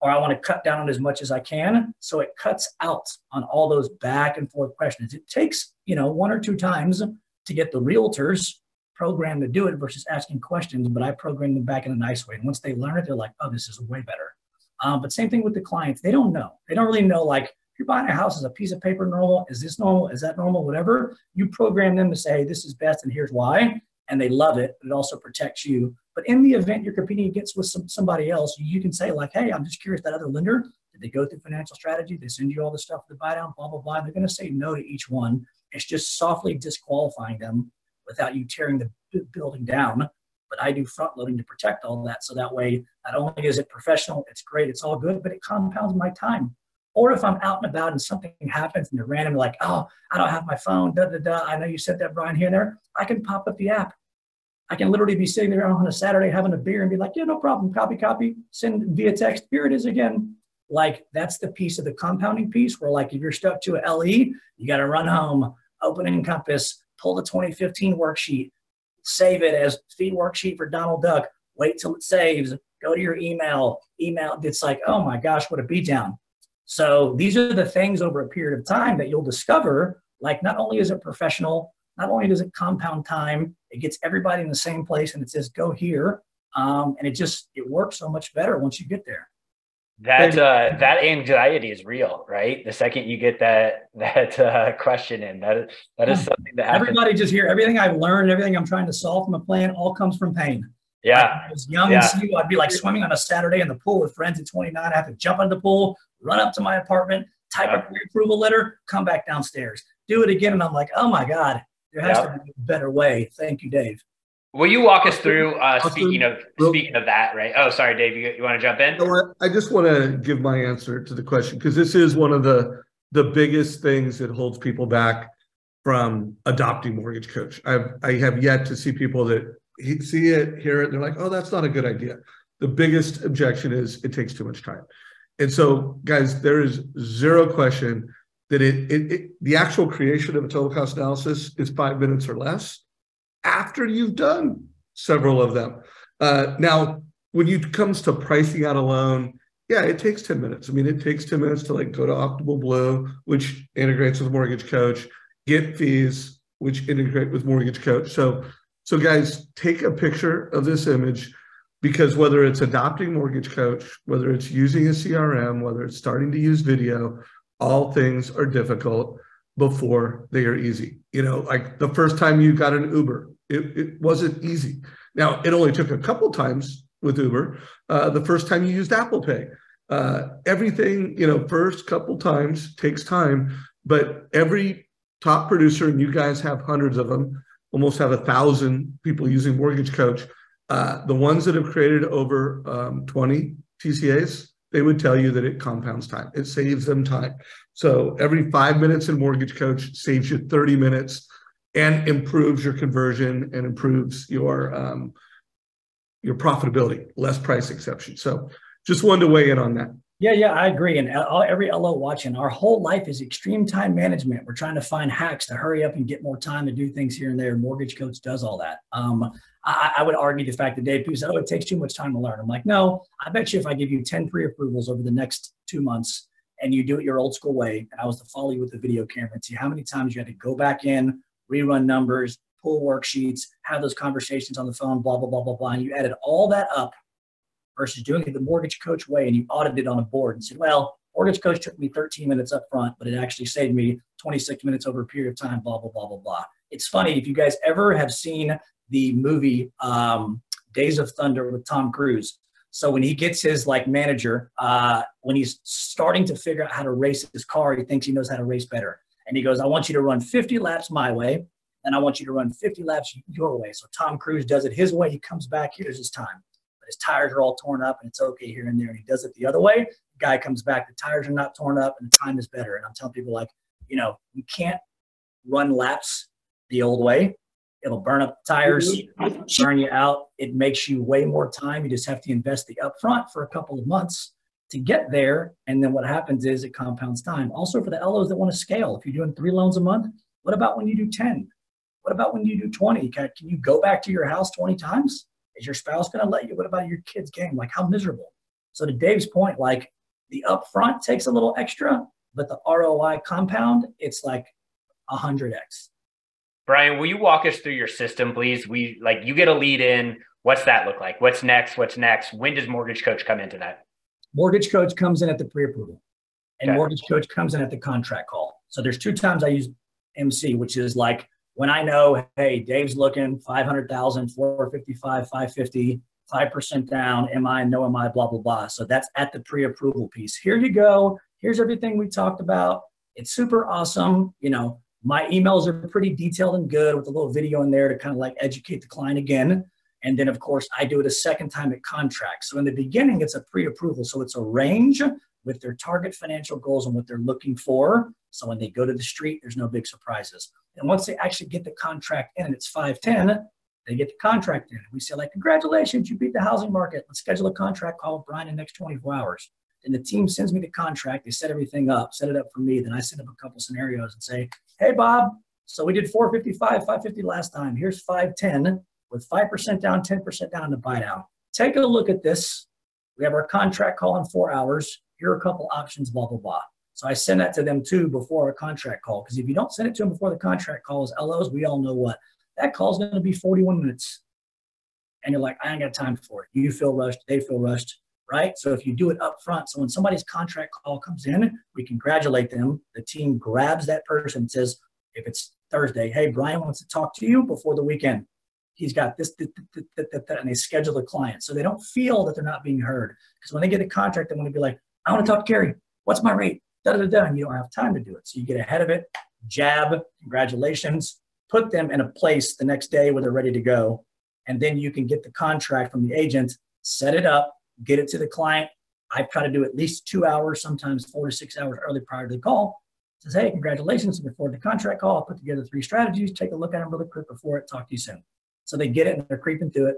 Or I want to cut down on as much as I can. So it cuts out on all those back and forth questions. It takes, you know, one or two times to get the realtors programmed to do it versus asking questions, but I program them back in a nice way. And once they learn it, they're like, oh, this is way better. Um, but same thing with the clients. They don't know. They don't really know, like, if you're buying a house, is a piece of paper normal? Is this normal? Is that normal? Whatever. You program them to say, this is best and here's why. And they love it. It also protects you. But in the event you're competing against with some, somebody else, you can say, like, hey, I'm just curious, that other lender, did they go through financial strategy? They send you all the stuff the buy down, blah, blah, blah. They're going to say no to each one. It's just softly disqualifying them without you tearing the building down. But I do front loading to protect all that. So that way, not only is it professional, it's great, it's all good, but it compounds my time. Or if I'm out and about and something happens and they're random, like, oh, I don't have my phone, da da da. I know you said that, Brian, here and there. I can pop up the app. I can literally be sitting there on a Saturday having a beer and be like, yeah, no problem. Copy, copy, send via text. Here it is again. Like that's the piece of the compounding piece where, like, if you're stuck to a LE, you got to run home, open Encompass, pull the 2015 worksheet, save it as feed worksheet for Donald Duck, wait till it saves, go to your email, email. It's like, oh my gosh, what a beatdown. So these are the things over a period of time that you'll discover. Like, not only is it professional, not only does it compound time, It gets everybody in the same place and it says, go here. Um, and it just, it works so much better once you get there. That uh, that anxiety is real, right? The second you get that that uh, question in, that that is something that happens. Everybody just hear everything I've learned, everything I'm trying to solve from a plan, all comes from pain. Yeah. Like, I was young yeah. and I'd be like swimming on a Saturday in the pool with friends at 29. I have to jump into the pool, run up to my apartment, type Yeah. a pre-approval letter, come back downstairs, do it again, and I'm like, oh my god, there has Yeah. to be a better way. Thank you, Dave. Will you walk us through? Uh, Austin, speaking of speaking of that, right? Oh, sorry, Dave. You, you want to jump in? You know? I just want to give my answer to the question because this is one of the the biggest things that holds people back from adopting mortgage coach. I've I have yet to see people that see it, hear it, they're like, oh, that's not a good idea. The biggest objection is it takes too much time. And so, guys, there is zero question that it, it, it the actual creation of a total cost analysis is five minutes or less after you've done several of them. Uh, now, when it comes to pricing out a loan, yeah, it takes 10 minutes. I mean, it takes 10 minutes to like go to Optimal Blue, which integrates with Mortgage Coach, get fees, which integrate with Mortgage Coach. So, so guys, take a picture of this image because whether it's adopting Mortgage Coach, whether it's using a CRM, whether it's starting to use video, all things are difficult before they are easy. You know, like the first time you got an Uber, it, it wasn't easy. Now, it only took a couple times with Uber. Uh, the first time you used Apple Pay, uh, everything, you know, first couple times takes time, but every top producer, and you guys have hundreds of them, almost have a thousand people using Mortgage Coach. Uh, the ones that have created over um, 20 TCAs, they would tell you that it compounds time. It saves them time. So every five minutes in Mortgage Coach saves you 30 minutes and improves your conversion and improves your um, your profitability, less price exception. So just wanted to weigh in on that. Yeah, yeah, I agree. And every LO watching, our whole life is extreme time management. We're trying to find hacks to hurry up and get more time to do things here and there. Mortgage Coach does all that. Um, I, I would argue the fact that Dave people said, "Oh, it takes too much time to learn." I'm like, no. I bet you if I give you 10 pre-approvals over the next two months and you do it your old school way, and I was to follow you with the video camera and see how many times you had to go back in, rerun numbers, pull worksheets, have those conversations on the phone, blah blah blah blah blah, and you added all that up versus doing it the mortgage coach way and you audited on a board and said, well, mortgage coach took me 13 minutes up front, but it actually saved me 26 minutes over a period of time, blah, blah, blah, blah, blah. It's funny if you guys ever have seen the movie um, Days of Thunder with Tom Cruise. So when he gets his like manager, uh, when he's starting to figure out how to race his car, he thinks he knows how to race better. And he goes, I want you to run 50 laps my way, and I want you to run 50 laps your way. So Tom Cruise does it his way. He comes back, here's his time his tires are all torn up and it's okay here and there. And he does it the other way. The guy comes back, the tires are not torn up and the time is better. And I'm telling people like, you know, you can't run laps the old way. It'll burn up the tires, mm-hmm. burn you out. It makes you way more time. You just have to invest the upfront for a couple of months to get there. And then what happens is it compounds time. Also for the LOs that want to scale, if you're doing three loans a month, what about when you do 10? What about when you do 20? Can, can you go back to your house 20 times? Is your spouse going to let you? What about your kid's game? Like how miserable? So to Dave's point, like the upfront takes a little extra, but the ROI compound, it's like a hundred X. Brian, will you walk us through your system, please? We like you get a lead in. What's that look like? What's next? What's next? When does Mortgage Coach come into that? Mortgage coach comes in at the pre-approval and Okay. mortgage coach comes in at the contract call. So there's two times I use MC, which is like when I know, hey, Dave's looking 500,000, 455, 550, 5% down, am I, no am I, blah, blah, blah. So that's at the pre-approval piece. Here you go. Here's everything we talked about. It's super awesome. You know, my emails are pretty detailed and good with a little video in there to kind of like educate the client again. And then, of course, I do it a second time at contract. So in the beginning, it's a pre-approval. So it's a range with their target financial goals and what they're looking for. So when they go to the street, there's no big surprises. And once they actually get the contract in and it's 510, they get the contract in. We say, like, congratulations, you beat the housing market. Let's schedule a contract call with Brian in the next 24 hours. And the team sends me the contract. They set everything up, set it up for me. Then I set up a couple scenarios and say, hey, Bob, so we did 455, 550 last time. Here's 510 with 5% down, 10% down the buy down. Take a look at this. We have our contract call in four hours. Here are a couple options, blah, blah, blah. So I send that to them too before a contract call. Because if you don't send it to them before the contract call is LOs, we all know what that call is going to be 41 minutes. And you're like, I ain't got time for it. You feel rushed, they feel rushed, right? So if you do it up front, so when somebody's contract call comes in, we congratulate them. The team grabs that person and says, if it's Thursday, hey, Brian wants to talk to you before the weekend. He's got this, this, this, this and they schedule the client. So they don't feel that they're not being heard. Because when they get a contract, they want to be like, I want to talk to Carrie. What's my rate? Da, da, da, and you don't have time to do it. So you get ahead of it, jab, congratulations, put them in a place the next day where they're ready to go. And then you can get the contract from the agent, set it up, get it to the client. I try to do at least two hours, sometimes four to six hours early prior to the call. Says, hey, congratulations, before the contract call, I'll put together three strategies, take a look at them really quick before it, talk to you soon. So they get it and they're creeping through it.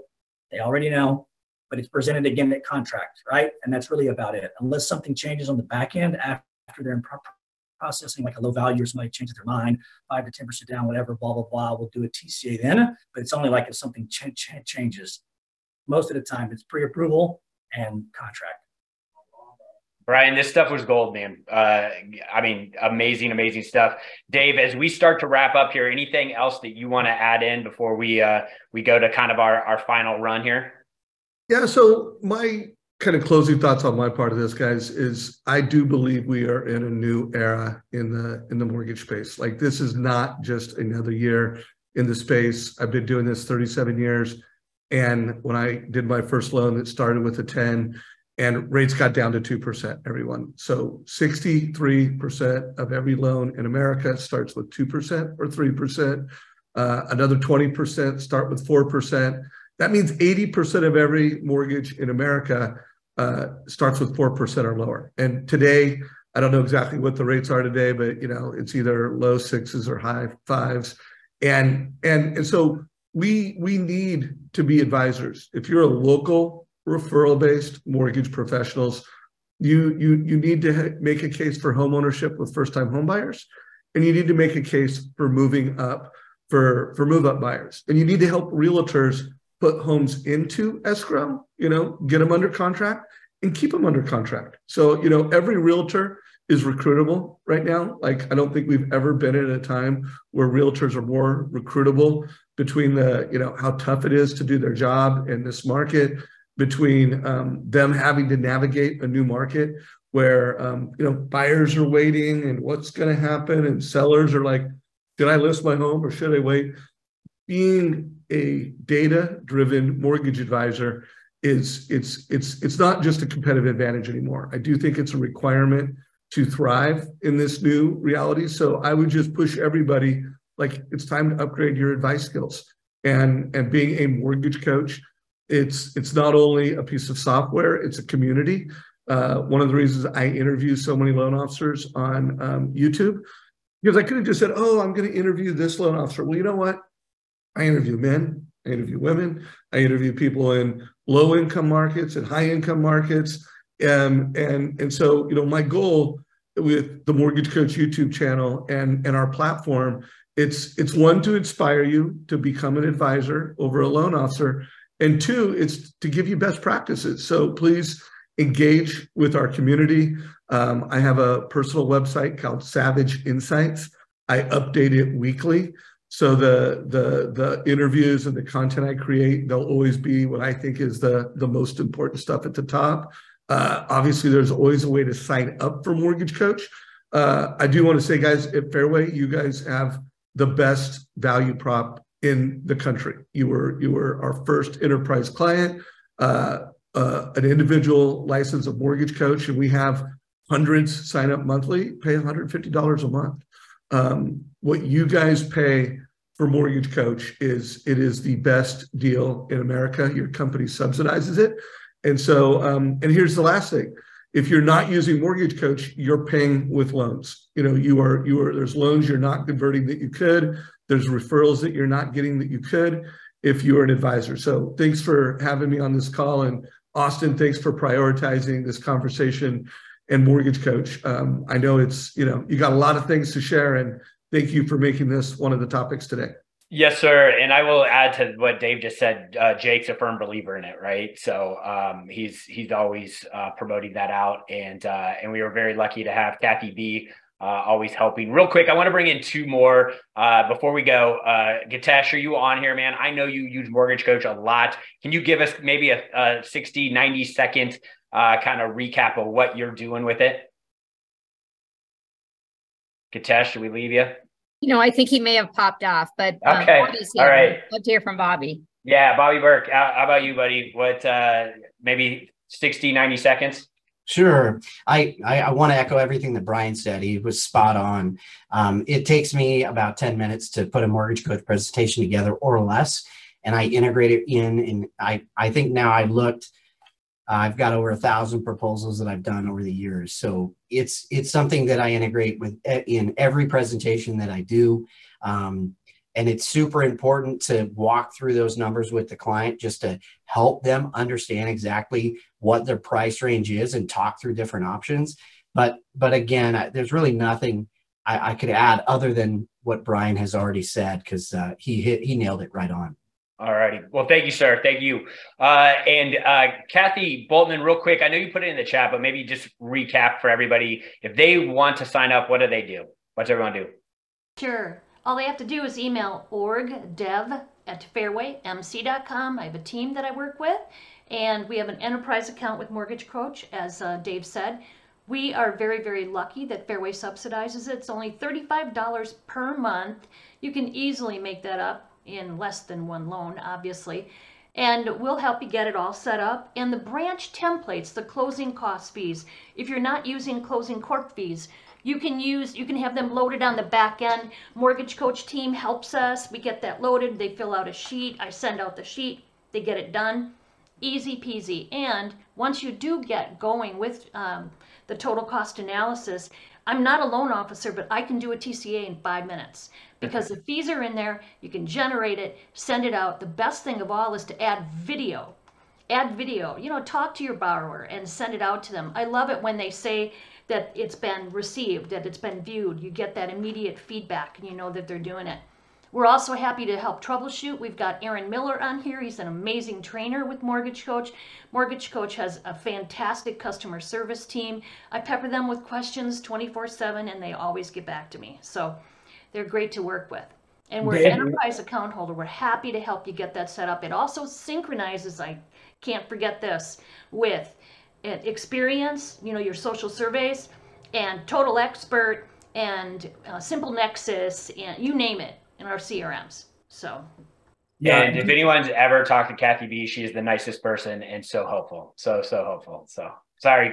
They already know, but it's presented again at contract, right? And that's really about it. Unless something changes on the back end after they're in processing like a low value or somebody changes their mind, five to 10% down, whatever, blah, blah, blah. We'll do a TCA then, but it's only like if something ch- ch- changes. Most of the time, it's pre approval and contract. Brian, this stuff was gold, man. Uh, I mean, amazing, amazing stuff. Dave, as we start to wrap up here, anything else that you want to add in before we uh, we go to kind of our, our final run here? Yeah. So my kind of closing thoughts on my part of this, guys, is I do believe we are in a new era in the in the mortgage space. Like this is not just another year in the space. I've been doing this 37 years. And when I did my first loan it started with a 10 and rates got down to 2%, everyone. So 63% of every loan in America starts with 2% or 3%. Uh, another 20% start with 4%. That means 80% of every mortgage in America uh, starts with 4% or lower. And today, I don't know exactly what the rates are today, but you know, it's either low sixes or high fives. And and and so we we need to be advisors. If you're a local referral based mortgage professionals, you you you need to ha- make a case for home ownership with first time home buyers and you need to make a case for moving up for for move up buyers. And you need to help realtors put homes into escrow, you know, get them under contract and keep them under contract. So, you know, every realtor is recruitable right now. Like, I don't think we've ever been at a time where realtors are more recruitable between the, you know, how tough it is to do their job in this market, between um, them having to navigate a new market where, um, you know, buyers are waiting and what's going to happen, and sellers are like, should I list my home or should I wait? Being a data driven mortgage advisor is it's it's it's not just a competitive advantage anymore. I do think it's a requirement to thrive in this new reality. So I would just push everybody like it's time to upgrade your advice skills. And and being a mortgage coach, it's it's not only a piece of software, it's a community. Uh, one of the reasons I interview so many loan officers on um, YouTube, because I could have just said, "Oh, I'm going to interview this loan officer." Well, you know what? I interview men, I interview women, I interview people in low income markets and high income markets. And, and, and so, you know, my goal with the Mortgage Coach YouTube channel and, and our platform, it's, it's one to inspire you to become an advisor over a loan officer. And two, it's to give you best practices. So please engage with our community. Um, I have a personal website called Savage Insights. I update it weekly. So the the the interviews and the content I create, they'll always be what I think is the the most important stuff at the top. Uh, obviously, there's always a way to sign up for Mortgage Coach. Uh, I do want to say, guys, at Fairway, you guys have the best value prop in the country. You were you were our first enterprise client, uh, uh an individual license of mortgage coach, and we have hundreds sign up monthly, pay $150 a month. Um, what you guys pay for Mortgage Coach is it is the best deal in America. Your company subsidizes it. And so, um, and here's the last thing. If you're not using Mortgage Coach, you're paying with loans. You know, you are, you are, there's loans you're not converting that you could. There's referrals that you're not getting that you could if you're an advisor. So thanks for having me on this call. And Austin, thanks for prioritizing this conversation and mortgage coach. Um, I know it's, you know, you got a lot of things to share and thank you for making this one of the topics today. Yes, sir. And I will add to what Dave just said. Uh, Jake's a firm believer in it, right? So um, he's he's always uh, promoting that out, and uh, and we were very lucky to have Kathy B uh, always helping. Real quick, I want to bring in two more uh, before we go. Uh, Gitesh, are you on here, man? I know you use Mortgage Coach a lot. Can you give us maybe a, a 60, 90 second kind of recap of what you're doing with it? Gitesh, should we leave you? You know, I think he may have popped off, but um, okay. All right. Let's hear from Bobby. Yeah, Bobby Burke. How, how about you, buddy? What, uh, maybe 60, 90 seconds? Sure. I, I, I want to echo everything that Brian said. He was spot on. Um, it takes me about 10 minutes to put a mortgage coach presentation together or less. And I integrate it in. And I, I think now I looked, I've got over a thousand proposals that I've done over the years. So it's, it's something that I integrate with in every presentation that I do. Um, and it's super important to walk through those numbers with the client just to help them understand exactly what their price range is and talk through different options. But but again, there's really nothing I, I could add other than what Brian has already said because uh, he hit he nailed it right on. All righty. Well, thank you, sir. Thank you. Uh, and uh, Kathy Boltman, real quick, I know you put it in the chat, but maybe just recap for everybody. If they want to sign up, what do they do? What's everyone do? Sure. All they have to do is email orgdev at fairwaymc.com. I have a team that I work with, and we have an enterprise account with Mortgage Coach, as uh, Dave said. We are very, very lucky that Fairway subsidizes it. It's only $35 per month. You can easily make that up in less than one loan, obviously. And we'll help you get it all set up. And the branch templates, the closing cost fees, if you're not using closing cost fees, you can use, you can have them loaded on the back end. Mortgage Coach team helps us. We get that loaded. They fill out a sheet. I send out the sheet. They get it done. Easy peasy. And once you do get going with um, the total cost analysis, I'm not a loan officer, but I can do a TCA in five minutes because the fees are in there. You can generate it, send it out. The best thing of all is to add video. Add video. You know, talk to your borrower and send it out to them. I love it when they say, that it's been received, that it's been viewed. You get that immediate feedback and you know that they're doing it. We're also happy to help troubleshoot. We've got Aaron Miller on here. He's an amazing trainer with Mortgage Coach. Mortgage Coach has a fantastic customer service team. I pepper them with questions 24 7 and they always get back to me. So they're great to work with. And we're an enterprise account holder. We're happy to help you get that set up. It also synchronizes, I can't forget this, with experience, you know, your social surveys, and Total Expert, and uh, SimpleNexus, and you name it in our CRMs. So. Yeah, and if anyone's ever talked to Kathy B, she is the nicest person and so helpful. So, so helpful. So sorry.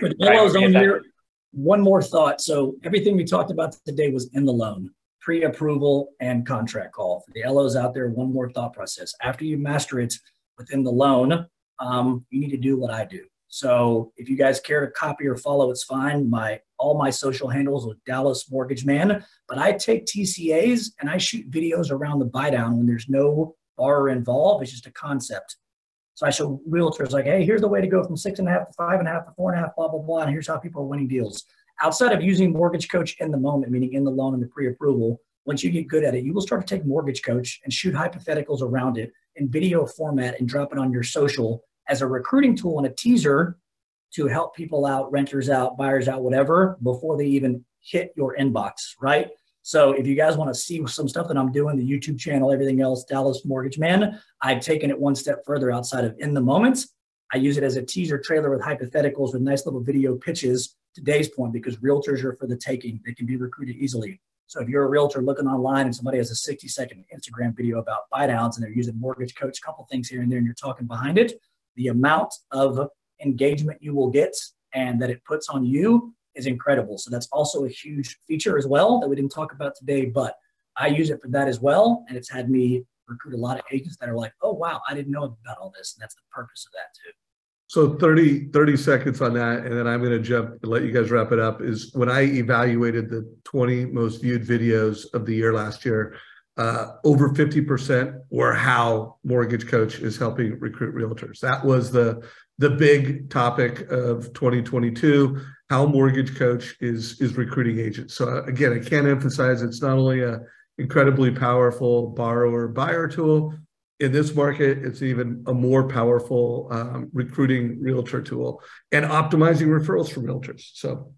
on here, one more thought. So everything we talked about today was in the loan, pre-approval and contract call. For the LOs out there, one more thought process. After you master it within the loan, um, you need to do what I do. So if you guys care to copy or follow, it's fine. My all my social handles with Dallas Mortgage Man, but I take TCAs and I shoot videos around the buy down when there's no borrower involved. It's just a concept. So I show realtors like, hey, here's the way to go from six and a half to five and a half to four and a half, blah, blah, blah. And here's how people are winning deals. Outside of using Mortgage Coach in the moment, meaning in the loan and the pre-approval, once you get good at it, you will start to take Mortgage Coach and shoot hypotheticals around it in video format and drop it on your social as a recruiting tool and a teaser to help people out, renters out, buyers out, whatever, before they even hit your inbox, right? So if you guys want to see some stuff that I'm doing, the YouTube channel, everything else, Dallas Mortgage Man, I've taken it one step further outside of in the moment. I use it as a teaser trailer with hypotheticals with nice little video pitches today's point because realtors are for the taking. They can be recruited easily. So if you're a realtor looking online and somebody has a 60 second Instagram video about buy downs and they're using mortgage coach, a couple things here and there, and you're talking behind it, the amount of engagement you will get and that it puts on you is incredible. So that's also a huge feature as well that we didn't talk about today, but I use it for that as well. And it's had me recruit a lot of agents that are like, oh, wow, I didn't know about all this. And that's the purpose of that too. So 30, 30 seconds on that, and then I'm going to jump and let you guys wrap it up. Is when I evaluated the 20 most viewed videos of the year last year, uh, over 50% were how Mortgage Coach is helping recruit realtors. That was the the big topic of 2022. How Mortgage Coach is is recruiting agents. So uh, again, I can't emphasize it's not only a incredibly powerful borrower buyer tool in this market. It's even a more powerful um, recruiting realtor tool and optimizing referrals from realtors. So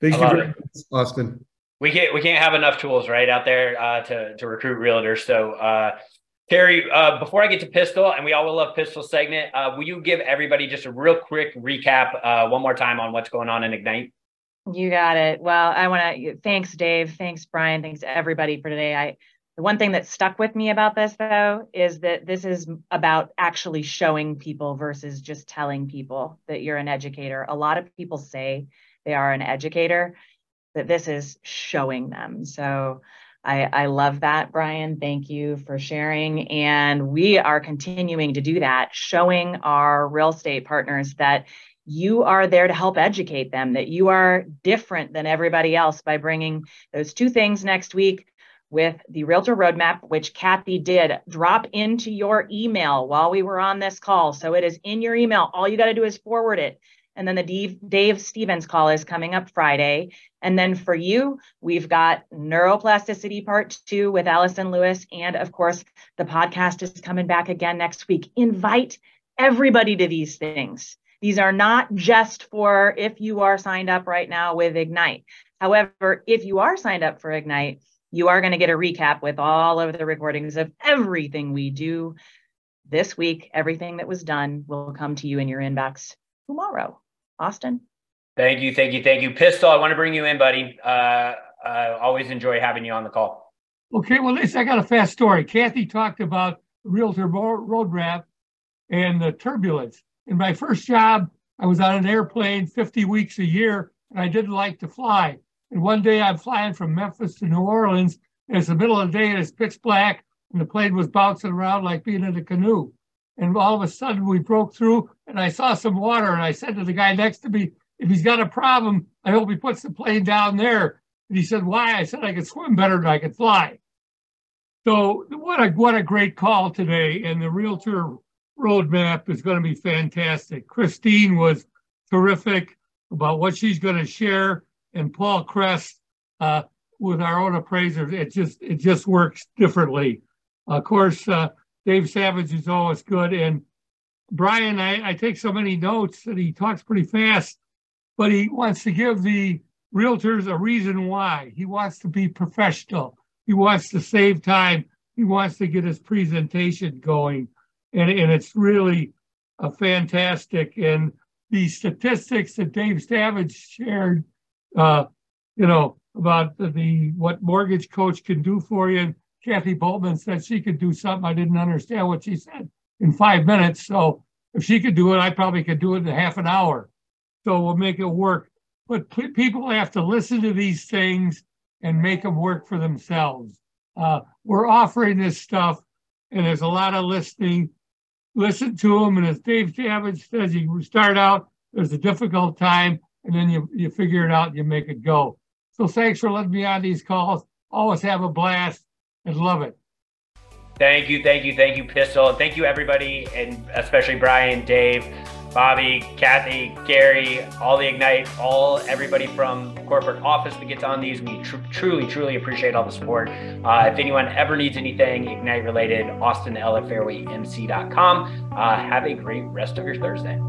thank you, very much, Austin. we can't we can't have enough tools right out there uh, to to recruit realtors. So, uh, Terry, uh, before I get to Pistol, and we all will love Pistol segment, uh, will you give everybody just a real quick recap uh, one more time on what's going on in Ignite? You got it. Well, I want to thanks Dave, thanks Brian, thanks everybody for today. I the one thing that stuck with me about this though is that this is about actually showing people versus just telling people that you're an educator. A lot of people say they are an educator, but this is showing them. So I, I love that, Brian. Thank you for sharing. And we are continuing to do that, showing our real estate partners that you are there to help educate them, that you are different than everybody else by bringing those two things next week with the Realtor Roadmap, which Kathy did drop into your email while we were on this call. So it is in your email. All you got to do is forward it. And then the Dave, Stevens call is coming up Friday. And then for you, we've got neuroplasticity part two with Allison Lewis. And of course, the podcast is coming back again next week. Invite everybody to these things. These are not just for if you are signed up right now with Ignite. However, if you are signed up for Ignite, you are going to get a recap with all of the recordings of everything we do this week. Everything that was done will come to you in your inbox tomorrow. Austin. Thank you, thank you, thank you. Pistol, I want to bring you in, buddy. Uh, I always enjoy having you on the call. Okay, well, listen, I got a fast story. Kathy talked about Realtor road Roadmap and the turbulence. In my first job, I was on an airplane 50 weeks a year, and I didn't like to fly. And one day I'm flying from Memphis to New Orleans, it's the middle of the day, and it's pitch black, and the plane was bouncing around like being in a canoe. And all of a sudden we broke through and I saw some water and I said to the guy next to me, if he's got a problem, I hope he puts the plane down there. And he said, why? I said, I could swim better than I could fly. So what a, what a great call today. And the realtor roadmap is going to be fantastic. Christine was terrific about what she's going to share and Paul Crest uh, with our own appraisers. It just, it just works differently. Of course, uh, Dave Savage is always good. And Brian, I, I take so many notes that he talks pretty fast, but he wants to give the realtors a reason why. He wants to be professional. He wants to save time. He wants to get his presentation going. And, and it's really a fantastic. And the statistics that Dave Savage shared, uh, you know, about the, what mortgage coach can do for you. Kathy Boltman said she could do something. I didn't understand what she said in five minutes. So if she could do it, I probably could do it in half an hour. So we'll make it work. But p- people have to listen to these things and make them work for themselves. Uh, we're offering this stuff, and there's a lot of listening. Listen to them, and as Dave Savage says, you start out, there's a difficult time, and then you, you figure it out and you make it go. So thanks for letting me on these calls. Always have a blast and love it. Thank you, thank you, thank you, Pistol. Thank you, everybody, and especially Brian, Dave, Bobby, Kathy, Gary, all the Ignite, all everybody from corporate office that gets on these. We tr- truly, truly appreciate all the support. Uh, if anyone ever needs anything Ignite related, Austin L at fairwaymc.com. Uh, have a great rest of your Thursday.